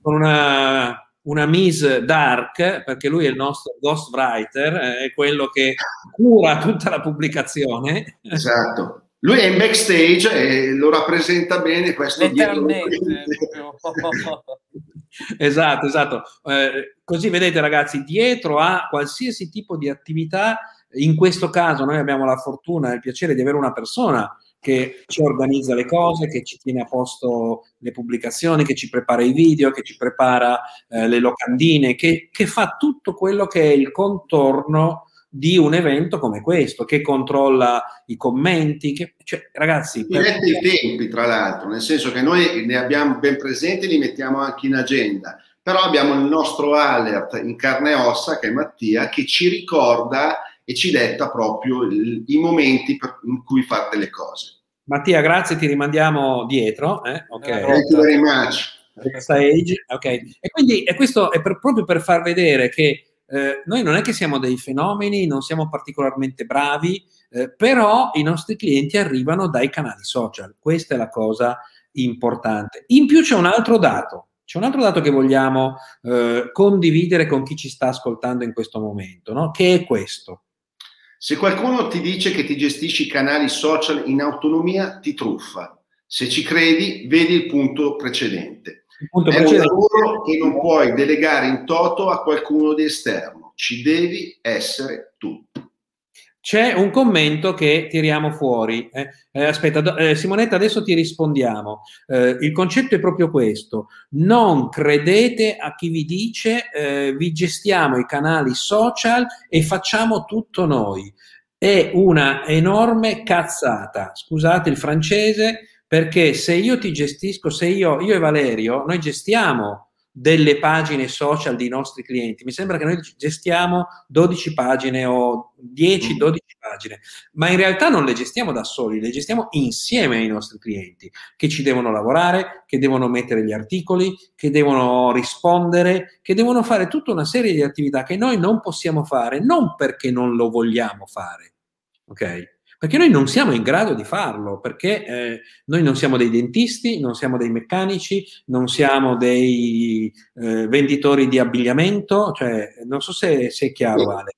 con una, una Miss Dark, perché lui è il nostro ghostwriter, è quello che cura tutta la pubblicazione. Esatto. Lui è in backstage e lo rappresenta bene questo Letteralmente. esatto, esatto. Eh, così vedete ragazzi, dietro a qualsiasi tipo di attività, in questo caso noi abbiamo la fortuna e il piacere di avere una persona che ci organizza le cose, che ci tiene a posto le pubblicazioni, che ci prepara i video, che ci prepara eh, le locandine, che, che, fa tutto quello che è il contorno di un evento come questo, che controlla i commenti, che, cioè, ragazzi... Per... Mette i tempi, tra l'altro, nel senso che noi ne abbiamo ben presenti, li mettiamo anche in agenda, però abbiamo il nostro alert in carne e ossa, che è Mattia, che ci ricorda e ci detta proprio il, i momenti per, in cui fate le cose. Mattia, grazie, ti rimandiamo dietro. Eh? Okay. Thank you very much. Stage. Ok, e quindi e questo è per, proprio per far vedere che eh, noi non è che siamo dei fenomeni, non siamo particolarmente bravi, eh, però i nostri clienti arrivano dai canali social. Questa è la cosa importante. In più c'è un altro dato. C'è un altro dato che vogliamo eh, condividere con chi ci sta ascoltando in questo momento, no? che è questo. Se qualcuno ti dice che ti gestisci i canali social in autonomia, ti truffa. Se ci credi, vedi il punto precedente. Punto è precedente. un lavoro che non puoi delegare in toto a qualcuno di esterno. Ci devi essere tu. C'è un commento che tiriamo fuori. Eh, eh, aspetta, eh, Simonetta, adesso ti rispondiamo. Eh, il concetto è proprio questo. Non credete a chi vi dice eh, vi gestiamo i canali social e facciamo tutto noi. È una enorme cazzata. Scusate il francese, perché se io ti gestisco, se io, io e Valerio, noi gestiamo delle pagine social dei nostri clienti. Mi sembra che noi gestiamo 12 pagine o 10-12 mm. pagine, ma in realtà non le gestiamo da soli, le gestiamo insieme ai nostri clienti che ci devono lavorare, che devono mettere gli articoli, che devono rispondere, che devono fare tutta una serie di attività che noi non possiamo fare, non perché non lo vogliamo fare. Ok? Perché noi non siamo in grado di farlo, perché eh, noi non siamo dei dentisti, non siamo dei meccanici, non siamo dei eh, venditori di abbigliamento, cioè non so se, se, è chiaro Ale.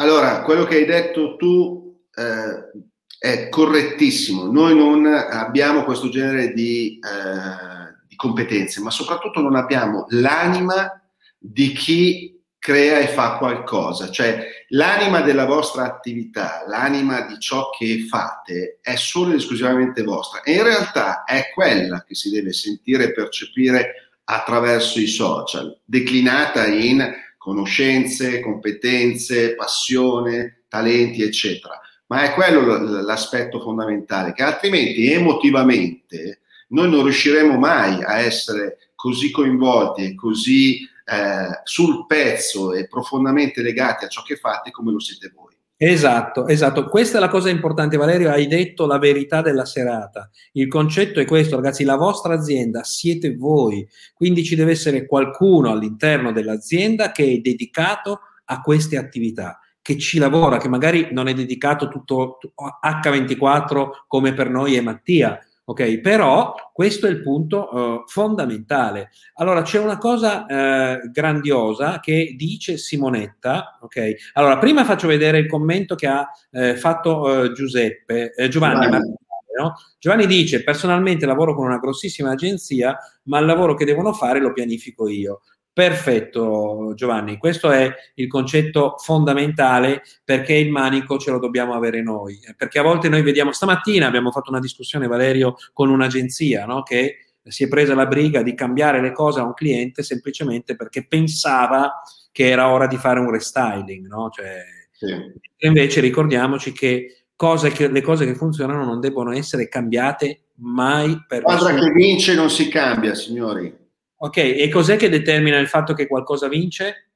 Allora, quello che hai detto tu eh, è correttissimo, noi non abbiamo questo genere di, eh, di competenze, ma soprattutto non abbiamo l'anima di chi crea e fa qualcosa, cioè l'anima della vostra attività, l'anima di ciò che fate è solo ed esclusivamente vostra e in realtà è quella che si deve sentire e percepire attraverso i social, declinata in conoscenze, competenze, passione, talenti, eccetera. Ma è quello l'aspetto fondamentale, che altrimenti emotivamente noi non riusciremo mai a essere così coinvolti e così eh, sul pezzo e profondamente legati a ciò che fate come lo siete voi. Esatto, esatto. Questa è la cosa importante, Valerio. Hai detto la verità della serata. Il concetto è questo, ragazzi: la vostra azienda siete voi, quindi ci deve essere qualcuno all'interno dell'azienda che è dedicato a queste attività che ci lavora, che magari non è dedicato tutto H24 come per noi è Mattia, Ok, però questo è il punto uh, fondamentale. Allora, c'è una cosa uh, grandiosa che dice Simonetta. Ok, allora prima faccio vedere il commento che ha uh, fatto Giuseppe, Giovanni. Giovanni. No? Giovanni dice: Personalmente lavoro con una grossissima agenzia, ma il lavoro che devono fare lo pianifico io. Perfetto Giovanni, questo è il concetto fondamentale perché il manico ce lo dobbiamo avere noi, perché a volte noi vediamo, stamattina abbiamo fatto una discussione Valerio con un'agenzia no? che si è presa la briga di cambiare le cose a un cliente semplicemente perché pensava che era ora di fare un restyling, no? cioè, sì. invece ricordiamoci che, cose che le cose che funzionano non devono essere cambiate mai per... Quando che vince non si cambia, signori. Ok, e cos'è che determina il fatto che qualcosa vince?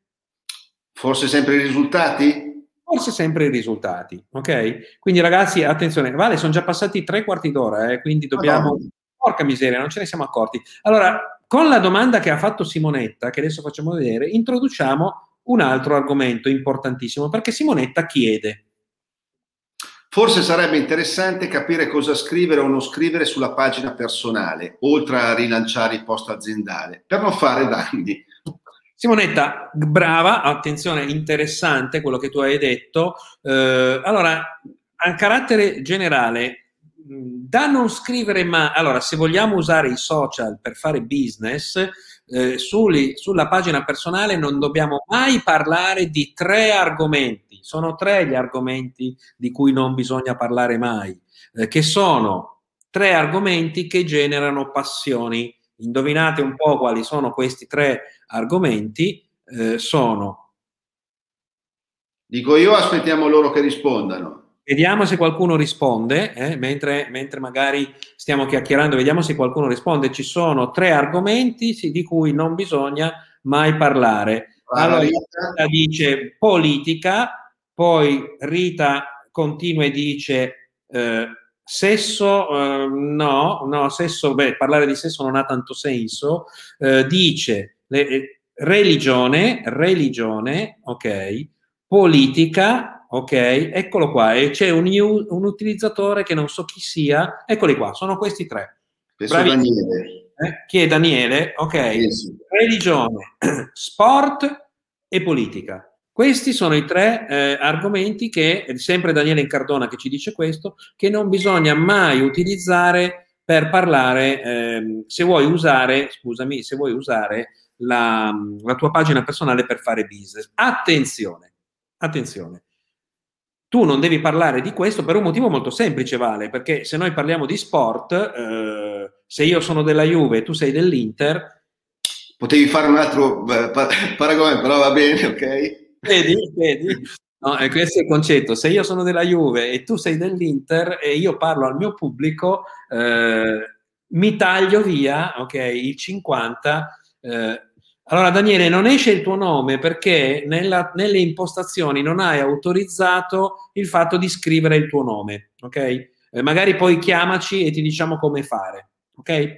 Forse sempre i risultati? Forse sempre i risultati, ok? Quindi ragazzi, attenzione, vale, sono già passati tre quarti d'ora, eh, quindi dobbiamo... Madonna. Porca miseria, non ce ne siamo accorti. Allora, con la domanda che ha fatto Simonetta, che adesso facciamo vedere, introduciamo un altro argomento importantissimo, perché Simonetta chiede, Forse sarebbe interessante capire cosa scrivere o non scrivere sulla pagina personale, oltre a rilanciare il post aziendale, per non fare danni. Simonetta, brava, attenzione, interessante quello che tu hai detto. Eh, allora, a carattere generale, da non scrivere mai, allora, se vogliamo usare i social per fare business, eh, suli, sulla pagina personale non dobbiamo mai parlare di tre argomenti sono tre gli argomenti di cui non bisogna parlare mai, eh, che sono tre argomenti che generano passioni. Indovinate un po' quali sono questi tre argomenti? Eh, sono Dico io, aspettiamo loro che rispondano. Vediamo se qualcuno risponde, eh, mentre, mentre, magari stiamo chiacchierando, vediamo se qualcuno risponde. Ci sono tre argomenti sì, di cui non bisogna mai parlare. Allora, dice politica, poi Rita continua e dice eh, sesso, eh, no, no, sesso, beh, parlare di sesso non ha tanto senso. Eh, dice le, eh, religione, religione, ok, politica, Ok, eccolo qua. E c'è un, un, utilizzatore che non so chi sia. Eccoli qua, sono questi tre. È Daniele. Eh? Chi è Daniele? Ok. Sì. Religione, sport e politica. Questi sono i tre eh, argomenti che, sempre Daniele Incardona che ci dice questo, che non bisogna mai utilizzare per parlare, eh, se vuoi usare, scusami, se vuoi usare la, la tua pagina personale per fare business. Attenzione, attenzione tu non devi parlare di questo per un motivo molto semplice, Vale, perché se noi parliamo di sport, eh, se io sono della Juve e tu sei dell'Inter... Potevi fare un altro eh, paragone, però va bene, ok? Vedi, vedi. No, e questo è il concetto. Se io sono della Juve e tu sei dell'Inter e io parlo al mio pubblico, eh, mi taglio via, ok, il 50 eh, allora, Daniele, non esce il tuo nome perché nella, nelle impostazioni non hai autorizzato il fatto di scrivere il tuo nome, ok? Eh, magari poi chiamaci e ti diciamo come fare, ok?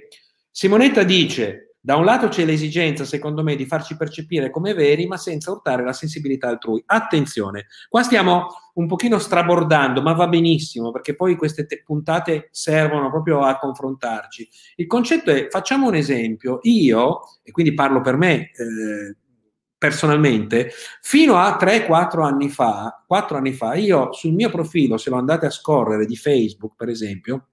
Simonetta dice da un lato c'è l'esigenza, secondo me, di farci percepire come veri, ma senza urtare la sensibilità altrui. Attenzione, qua stiamo un pochino strabordando, ma va benissimo, perché poi queste te- puntate servono proprio a confrontarci. Il concetto è, facciamo un esempio, io, e quindi parlo per me, eh, personalmente, fino a 3-4 anni fa, 4 anni fa, io sul mio profilo, se lo andate a scorrere di Facebook, per esempio,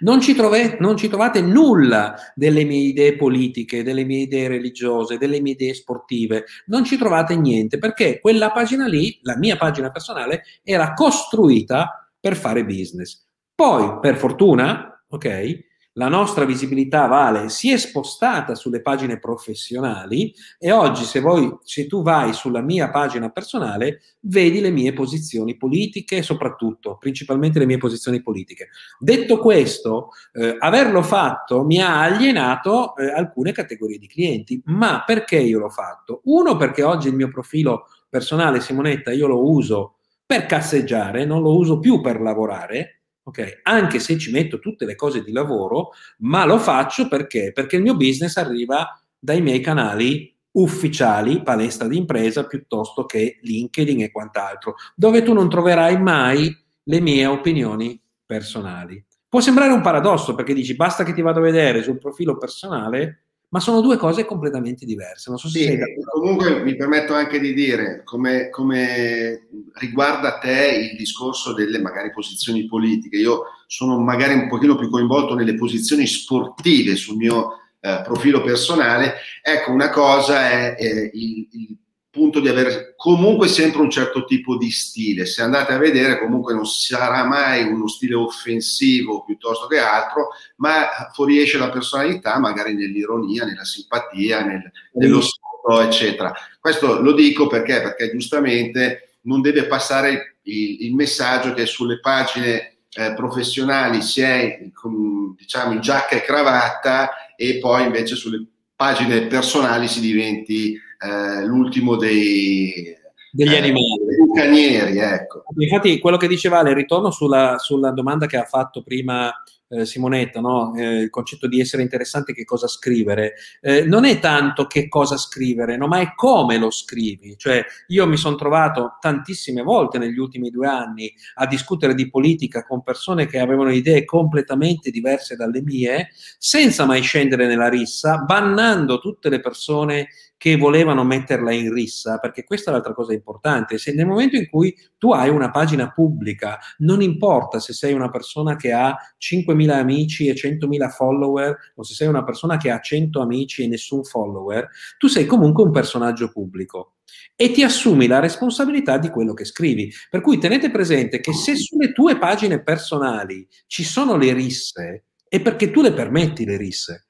non ci, trove, non ci, trovate nulla delle mie idee politiche, delle mie idee religiose, delle mie idee sportive, non ci trovate niente perché quella pagina lì, la mia pagina personale, era costruita per fare business. Poi, per fortuna, ok, la nostra visibilità vale si è spostata sulle pagine professionali e oggi se, voi, se tu vai sulla mia pagina personale vedi le mie posizioni politiche soprattutto, principalmente le mie posizioni politiche. Detto questo, eh, averlo fatto mi ha alienato eh, alcune categorie di clienti, ma perché io l'ho fatto? Uno perché oggi il mio profilo personale Simonetta io lo uso per casseggiare, non lo uso più per lavorare, ok? Anche se ci metto tutte le cose di lavoro, ma lo faccio perché? Perché il mio business arriva dai miei canali ufficiali, palestra di impresa, piuttosto che LinkedIn e quant'altro, dove tu non troverai mai le mie opinioni personali. Può sembrare un paradosso perché dici basta che ti vado a vedere sul profilo personale ma sono due cose completamente diverse. Non so se sì, comunque mi permetto anche di dire, come, come, riguarda te il discorso delle magari posizioni politiche, io sono magari un pochino più coinvolto nelle posizioni sportive sul mio eh, profilo personale, ecco una cosa è eh, il, il punto di avere comunque sempre un certo tipo di stile. Se andate a vedere, comunque non sarà mai uno stile offensivo piuttosto che altro, ma fuoriesce la personalità magari nell'ironia, nella simpatia, nel, nello sfogo, eccetera. Questo lo dico perché? Perché giustamente non deve passare il, il messaggio che sulle pagine eh, professionali si è con, diciamo in giacca e cravatta e poi invece sulle pagine personali si diventi eh, l'ultimo dei, degli eh, animali. bucanieri, ecco. Infatti, quello che diceva Ale, ritorno sulla, sulla domanda che ha fatto prima eh, Simonetta, no? eh, il concetto di essere interessante, che cosa scrivere, eh, non è tanto che cosa scrivere, no? ma è come lo scrivi. Cioè, io mi sono trovato tantissime volte negli ultimi due anni a discutere di politica con persone che avevano idee completamente diverse dalle mie, senza mai scendere nella rissa, bannando tutte le persone che volevano metterla in rissa, perché questa è l'altra cosa importante. Se nel momento in cui tu hai una pagina pubblica, non importa se sei una persona che ha 5.000 amici e 100.000 follower o se sei una persona che ha 100 amici e nessun follower, tu sei comunque un personaggio pubblico e ti assumi la responsabilità di quello che scrivi. Per cui tenete presente che se sulle tue pagine personali ci sono le risse, è perché tu le permetti le risse.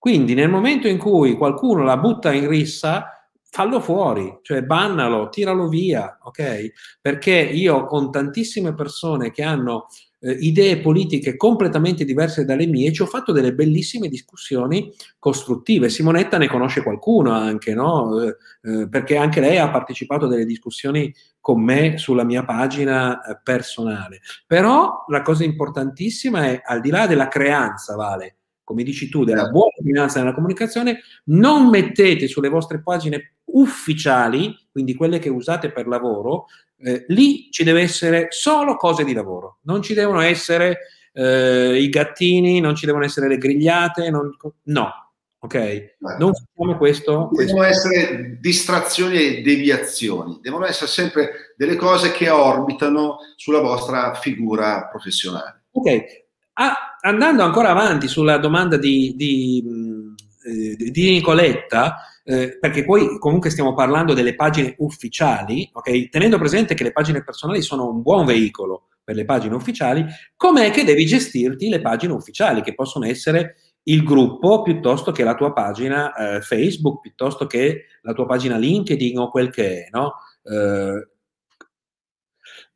Quindi nel momento in cui qualcuno la butta in rissa, fallo fuori, cioè bannalo, tiralo via, ok? Perché io con tantissime persone che hanno eh, idee politiche completamente diverse dalle mie, ci ho fatto delle bellissime discussioni costruttive. Simonetta ne conosce qualcuno anche, no? Eh, eh, perché anche lei ha partecipato a delle discussioni con me sulla mia pagina eh, personale. Però la cosa importantissima è, al di là della creanza, Vale, come dici tu, della buona finanza nella comunicazione, non mettete sulle vostre pagine ufficiali, quindi quelle che usate per lavoro, eh, lì ci deve essere solo cose di lavoro, non ci devono essere eh, i gattini, non ci devono essere le grigliate, non, no, ok? Non facciamo questo. Devono essere distrazioni e deviazioni, devono essere sempre delle cose che orbitano sulla vostra figura professionale. Ok, ah, andando ancora avanti sulla domanda di, di, eh, di Nicoletta, eh, perché poi comunque stiamo parlando delle pagine ufficiali, okay? tenendo presente che le pagine personali sono un buon veicolo per le pagine ufficiali, com'è che devi gestirti le pagine ufficiali, che possono essere il gruppo piuttosto che la tua pagina eh, Facebook, piuttosto che la tua pagina LinkedIn o quel che è, no? Eh,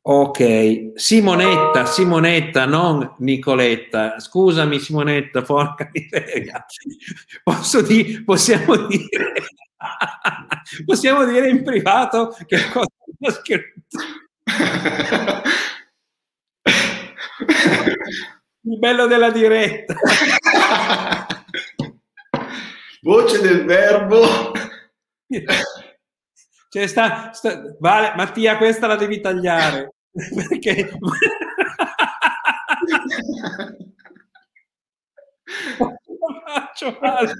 Ok, Simonetta, Simonetta, non Nicoletta. Scusami Simonetta, porca miseria. Posso dire, possiamo dire, possiamo dire in privato che cosa ho scritto. Il bello della diretta. Voce del verbo. Cioè sta, sta, vale, Mattia, questa la devi tagliare. Perché... faccio male.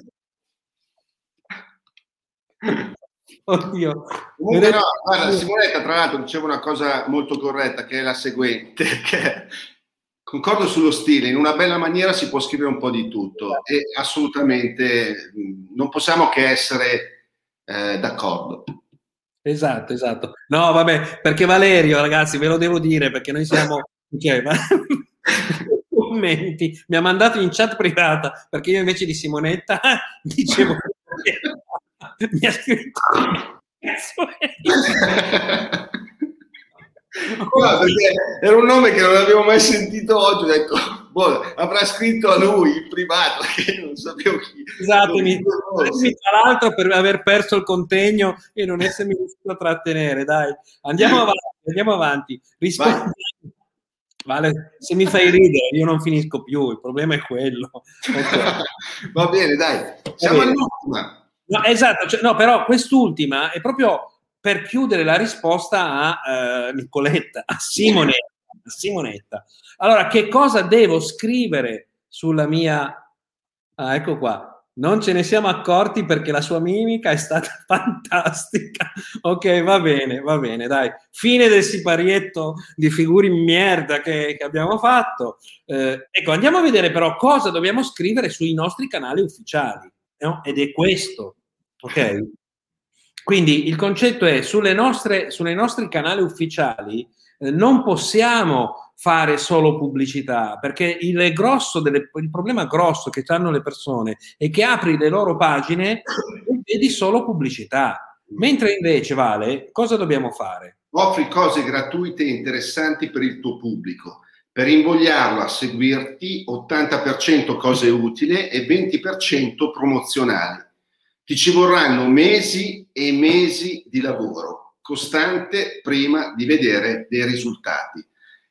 Oddio. Comunque no, guarda, Simonetta tra l'altro diceva una cosa molto corretta che è la seguente, che concordo sullo stile, in una bella maniera si può scrivere un po' di tutto e assolutamente non possiamo che essere eh, d'accordo. Esatto, esatto. No, vabbè, perché Valerio, ragazzi, ve lo devo dire, perché noi siamo... Cioè, commenti, mi ha mandato in chat privata, perché io invece di Simonetta dicevo... mi ha scritto... No, era un nome che non avevo mai sentito oggi, ho detto, boh, avrà scritto a lui in privato, che non sapevo chi. Esatto, mi, tra l'altro per aver perso il contegno e non essermi riuscito a trattenere, dai. Andiamo avanti, andiamo avanti. Rispondi. Vale, se mi fai ridere io non finisco più, il problema è quello. Okay. Va bene, dai. Siamo all'ultima. No, esatto, cioè, no, però quest'ultima è proprio per chiudere la risposta a uh, Nicoletta, a Simonetta, a Simonetta. Allora, che cosa devo scrivere sulla mia... Ah, ecco qua. Non ce ne siamo accorti perché la sua mimica è stata fantastica. Ok, va bene, va bene, dai. Fine del siparietto di figure in merda che, che abbiamo fatto. Eh, ecco, andiamo a vedere però cosa dobbiamo scrivere sui nostri canali ufficiali. No? Ed è questo. Ok? Quindi il concetto è sulle nostre, sulle nostri canali ufficiali eh, non possiamo fare solo pubblicità perché il, grosso delle, il problema grosso che hanno le persone è che apri le loro pagine e vedi solo pubblicità. Mentre invece, Vale, cosa dobbiamo fare? Offri cose gratuite e interessanti per il tuo pubblico. Per invogliarlo a seguirti, 80% cose utili e 20% promozionali ti ci vorranno mesi e mesi di lavoro costante prima di vedere dei risultati.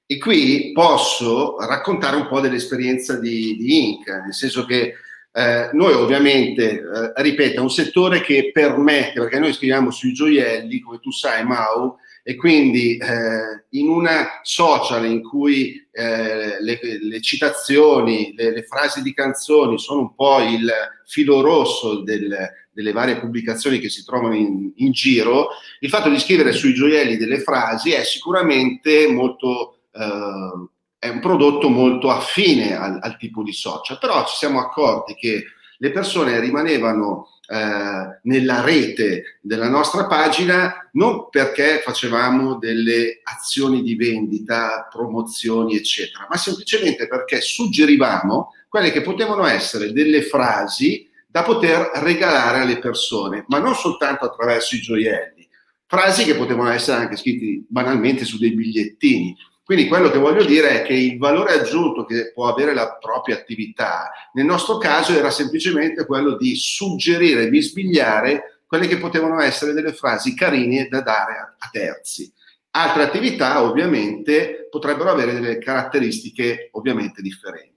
E qui posso raccontare un po' dell'esperienza di, di Inc., nel senso che eh, noi ovviamente, eh, ripeto, è un settore che permette, perché noi scriviamo sui gioielli, come tu sai Mau, e quindi eh, in una social in cui eh, le, le, citazioni, le, le, frasi di canzoni sono un po' il filo rosso del, delle varie pubblicazioni che si trovano in, in, giro, il fatto di scrivere sui gioielli delle frasi è sicuramente molto... Eh, è un prodotto molto affine al, al tipo di social, però ci siamo accorti che le persone rimanevano eh, nella rete della nostra pagina non perché facevamo delle azioni di vendita, promozioni, eccetera, ma semplicemente perché suggerivamo quelle che potevano essere delle frasi da poter regalare alle persone, ma non soltanto attraverso i gioielli, frasi che potevano essere anche scritte banalmente su dei bigliettini. Quindi quello che voglio dire è che il valore aggiunto che può avere la propria attività, nel nostro caso era semplicemente quello di suggerire, bisbigliare quelle che potevano essere delle frasi carine da dare a, a terzi. Altre attività ovviamente potrebbero avere delle caratteristiche ovviamente differenti.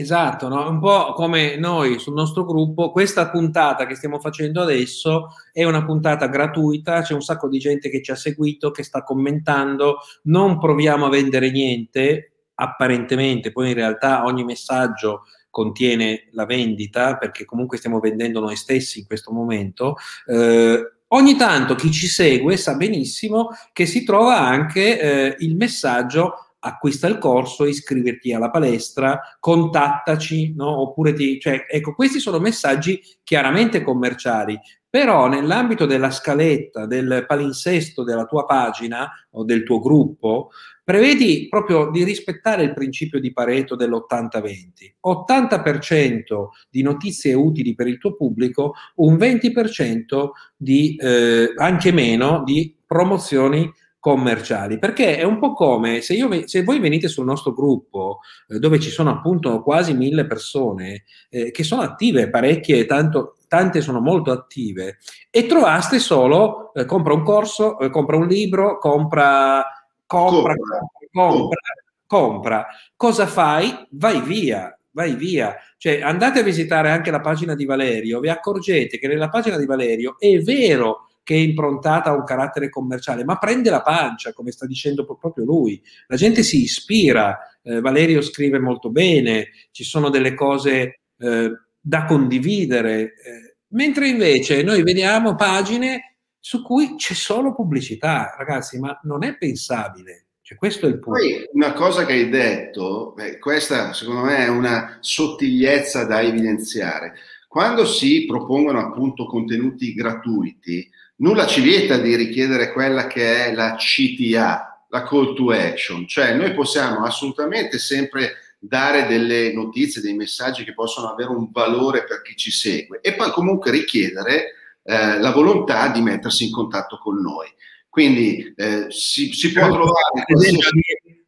Esatto, no? un po' come noi sul nostro gruppo, questa puntata che stiamo facendo adesso è una puntata gratuita, c'è un sacco di gente che ci ha seguito, che sta commentando, non proviamo a vendere niente, apparentemente, poi in realtà ogni messaggio contiene la vendita, perché comunque stiamo vendendo noi stessi in questo momento. Eh, ogni tanto chi ci segue sa benissimo che si trova anche eh, il messaggio acquista il corso, iscriverti alla palestra, contattaci, no? Oppure ti, cioè, ecco, questi sono messaggi chiaramente commerciali, però nell'ambito della scaletta, del palinsesto della tua pagina o del tuo gruppo, prevedi proprio di rispettare il principio di Pareto dell'80-20. 80% di notizie utili per il tuo pubblico, un 20% di, eh, anche meno, di promozioni commerciali, perché è un po' come se, io, se voi venite sul nostro gruppo eh, dove ci sono appunto quasi mille persone eh, che sono attive, parecchie, tanto, tante sono molto attive, e trovaste solo eh, compra un corso, eh, compra un libro, compra, compra, compra, compra, compra. Cosa fai? Vai via, vai via. Cioè, andate a visitare anche la pagina di Valerio, vi accorgete che nella pagina di Valerio è vero che è improntata a un carattere commerciale, ma prende la pancia, come sta dicendo proprio lui. La gente si ispira, eh, Valerio scrive molto bene, ci sono delle cose eh, da condividere, eh, mentre invece noi vediamo pagine su cui c'è solo pubblicità, ragazzi, ma non è pensabile. Cioè, questo è il punto. Poi una cosa che hai detto, beh, questa secondo me è una sottigliezza da evidenziare. Quando si propongono appunto contenuti gratuiti, nulla ci vieta di richiedere quella che è la CTA, la call to action, cioè noi possiamo assolutamente sempre dare delle notizie, dei messaggi che possono avere un valore per chi ci segue e poi comunque richiedere eh, la volontà di mettersi in contatto con noi. Quindi eh, si, si, può trovare...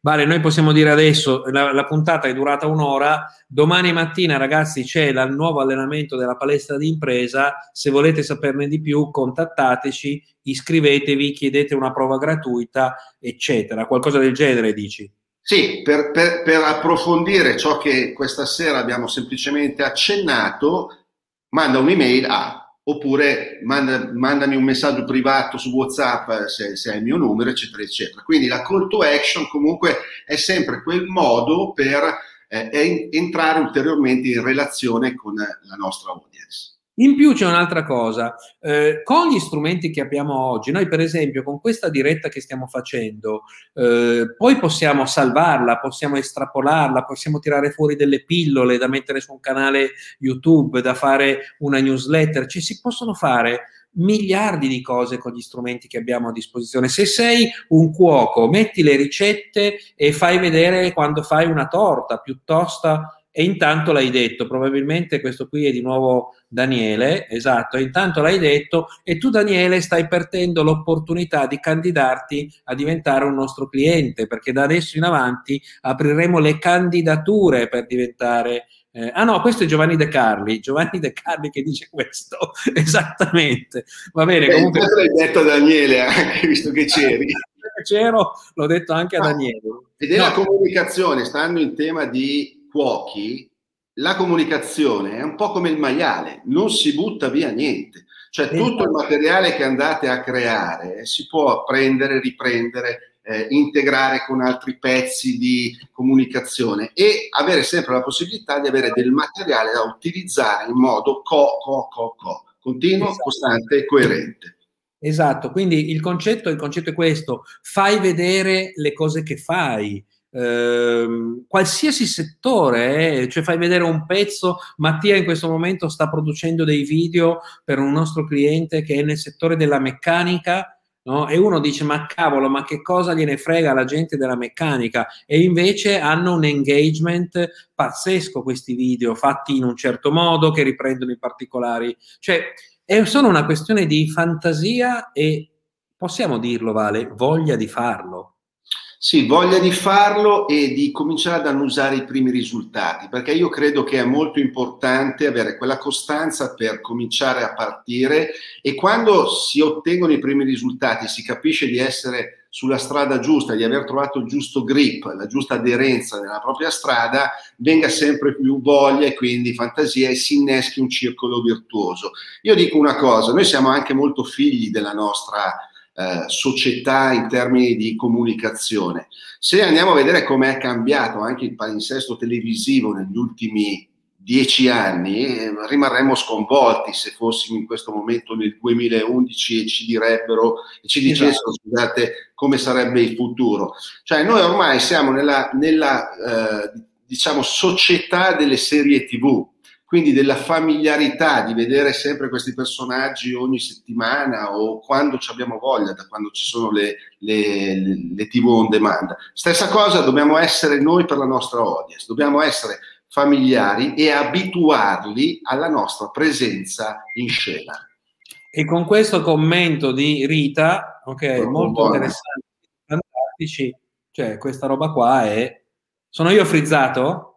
Vale, noi possiamo dire adesso, la, la, puntata è durata un'ora, domani mattina ragazzi c'è il nuovo allenamento della palestra di impresa, se volete saperne di più contattateci, iscrivetevi, chiedete una prova gratuita, eccetera, qualcosa del genere dici. Sì, per, per, per approfondire ciò che questa sera abbiamo semplicemente accennato, manda un'email a oppure manda, mandami un messaggio privato su WhatsApp eh, se, se hai il mio numero, eccetera, eccetera. Quindi la call to action comunque è sempre quel modo per eh, entrare ulteriormente in relazione con la nostra audience. In più c'è un'altra cosa, eh, con gli strumenti che abbiamo oggi, noi per esempio con questa diretta che stiamo facendo, eh, poi possiamo salvarla, possiamo estrapolarla, possiamo tirare fuori delle pillole da mettere su un canale YouTube, da fare una newsletter, ci si possono fare miliardi di cose con gli strumenti che abbiamo a disposizione. Se sei un cuoco, metti le ricette e fai vedere quando fai una torta piuttosto e intanto l'hai detto, probabilmente questo qui è di nuovo Daniele, esatto, e intanto l'hai detto e tu Daniele stai perdendo l'opportunità di candidarti a diventare un nostro cliente, perché da adesso in avanti apriremo le candidature per diventare eh, ah no, questo è Giovanni De Carli, Giovanni De Carli che dice questo, esattamente. Va bene, Beh, comunque... l'hai detto a Daniele anche, visto che c'eri. C'ero, l'ho detto anche a ah, Daniele. Ed è no. la comunicazione, stando in tema di cuochi, la comunicazione è un po' come il maiale, non si butta via niente. Cioè tutto il materiale che andate a creare si può prendere, riprendere, eh, integrare con altri pezzi di comunicazione e avere sempre la possibilità di avere del materiale da utilizzare in modo co, co, co, co, continuo, esatto. costante e coerente. Esatto, quindi il concetto, il concetto è questo, fai vedere le cose che fai, Ehm, qualsiasi settore, eh, cioè fai vedere un pezzo, Mattia in questo momento sta producendo dei video per un nostro cliente che è nel settore della meccanica, No? E uno dice: Ma cavolo, ma che cosa gliene frega la gente della meccanica? E invece hanno un engagement pazzesco questi video, fatti in un certo modo, che riprendono i particolari. Cioè, è solo una questione di fantasia e possiamo dirlo, Vale, voglia di farlo. Sì, voglia di farlo e di cominciare ad annusare i primi risultati, perché io credo che è molto importante avere quella costanza per cominciare a partire e quando si ottengono i primi risultati, si capisce di essere sulla strada giusta, di aver trovato il giusto grip, la giusta aderenza nella propria strada, venga sempre più voglia e quindi fantasia e si inneschi un circolo virtuoso. Io dico una cosa, noi siamo anche molto figli della nostra eh, società in termini di comunicazione. Se andiamo a vedere come è cambiato anche il palinsesto televisivo negli ultimi dieci anni, eh, rimarremmo sconvolti se fossimo in questo momento nel 2011 e ci direbbero e ci dicessero esatto. scusate come sarebbe il futuro. Cioè noi ormai siamo nella, nella eh, diciamo società delle serie TV quindi della familiarità di vedere sempre questi personaggi ogni settimana o quando ci abbiamo voglia, da quando ci sono le, le, le, le TV on demand. Stessa cosa dobbiamo essere noi per la nostra audience, dobbiamo essere familiari e abituarli alla nostra presenza in scena. E con questo commento di Rita, ok, molto, molto interessante, fantastici, cioè questa roba qua è... Sono io frizzato?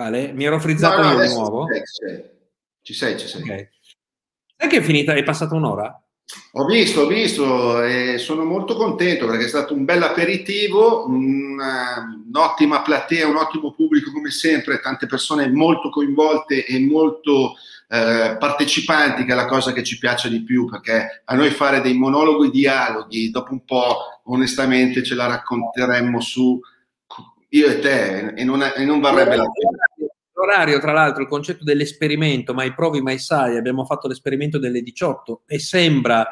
Vale? Mi ero frizzato no, no, io di nuovo? Ci sei, ci sei. Okay. Sai che è finita? È passata un'ora? Ho visto, ho visto e sono molto contento perché è stato un bel aperitivo, un'ottima platea, un ottimo pubblico come sempre, tante persone molto coinvolte e molto eh, partecipanti, che è la cosa che ci piace di più, perché a noi fare dei monologhi, dialoghi, dopo un po' onestamente ce la racconteremmo su io e te, e non, e non varrebbe la pena. L'orario, tra l'altro, il concetto dell'esperimento, mai provi, mai sai, abbiamo fatto l'esperimento delle 18 e sembra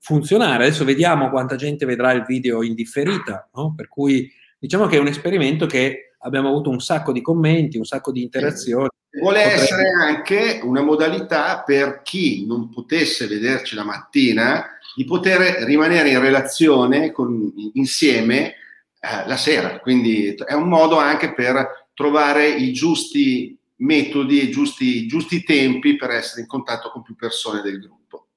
funzionare. Adesso vediamo quanta gente vedrà il video in differita, no? per cui diciamo che è un esperimento che abbiamo avuto un sacco di commenti, un sacco di interazioni. Vuole Potrebbe... essere anche una modalità per chi non potesse vederci la mattina di poter rimanere in relazione con, insieme eh, la sera. Quindi è un modo anche per trovare i giusti metodi e i giusti, giusti tempi per essere in contatto con più persone del gruppo.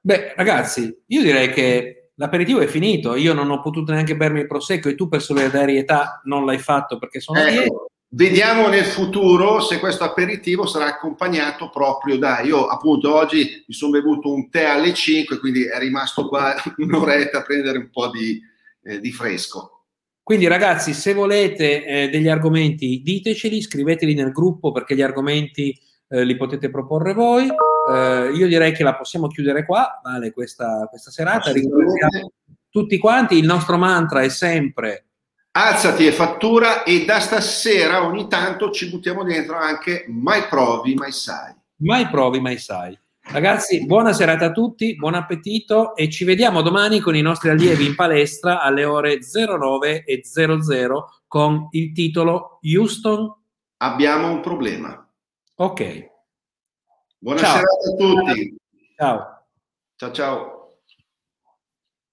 Beh, ragazzi, io direi che l'aperitivo è finito. Io non ho potuto neanche bermi il prosecco e tu per solidarietà non l'hai fatto perché sono ecco, dietro. Vediamo nel futuro se questo aperitivo sarà accompagnato proprio da. Io, appunto, oggi mi sono bevuto un tè alle 5, quindi è rimasto qua un'oretta a prendere un po' di, eh, di fresco. Quindi ragazzi, se volete eh, degli argomenti, diteceli, scriveteli nel gruppo perché gli argomenti eh, li potete proporre voi. Eh, io direi che la possiamo chiudere qua, vale, questa, questa serata. Ringraziamo tutti quanti. Il nostro mantra è sempre alzati e fattura e da stasera ogni tanto ci buttiamo dentro anche mai provi, mai sai. Mai provi, mai sai. Ragazzi, buona serata a tutti, buon appetito e ci vediamo domani con i nostri allievi in palestra alle ore 09 e 00 con il titolo Houston. Abbiamo un problema. Ok. Buona ciao. serata a tutti. Ciao. Ciao ciao.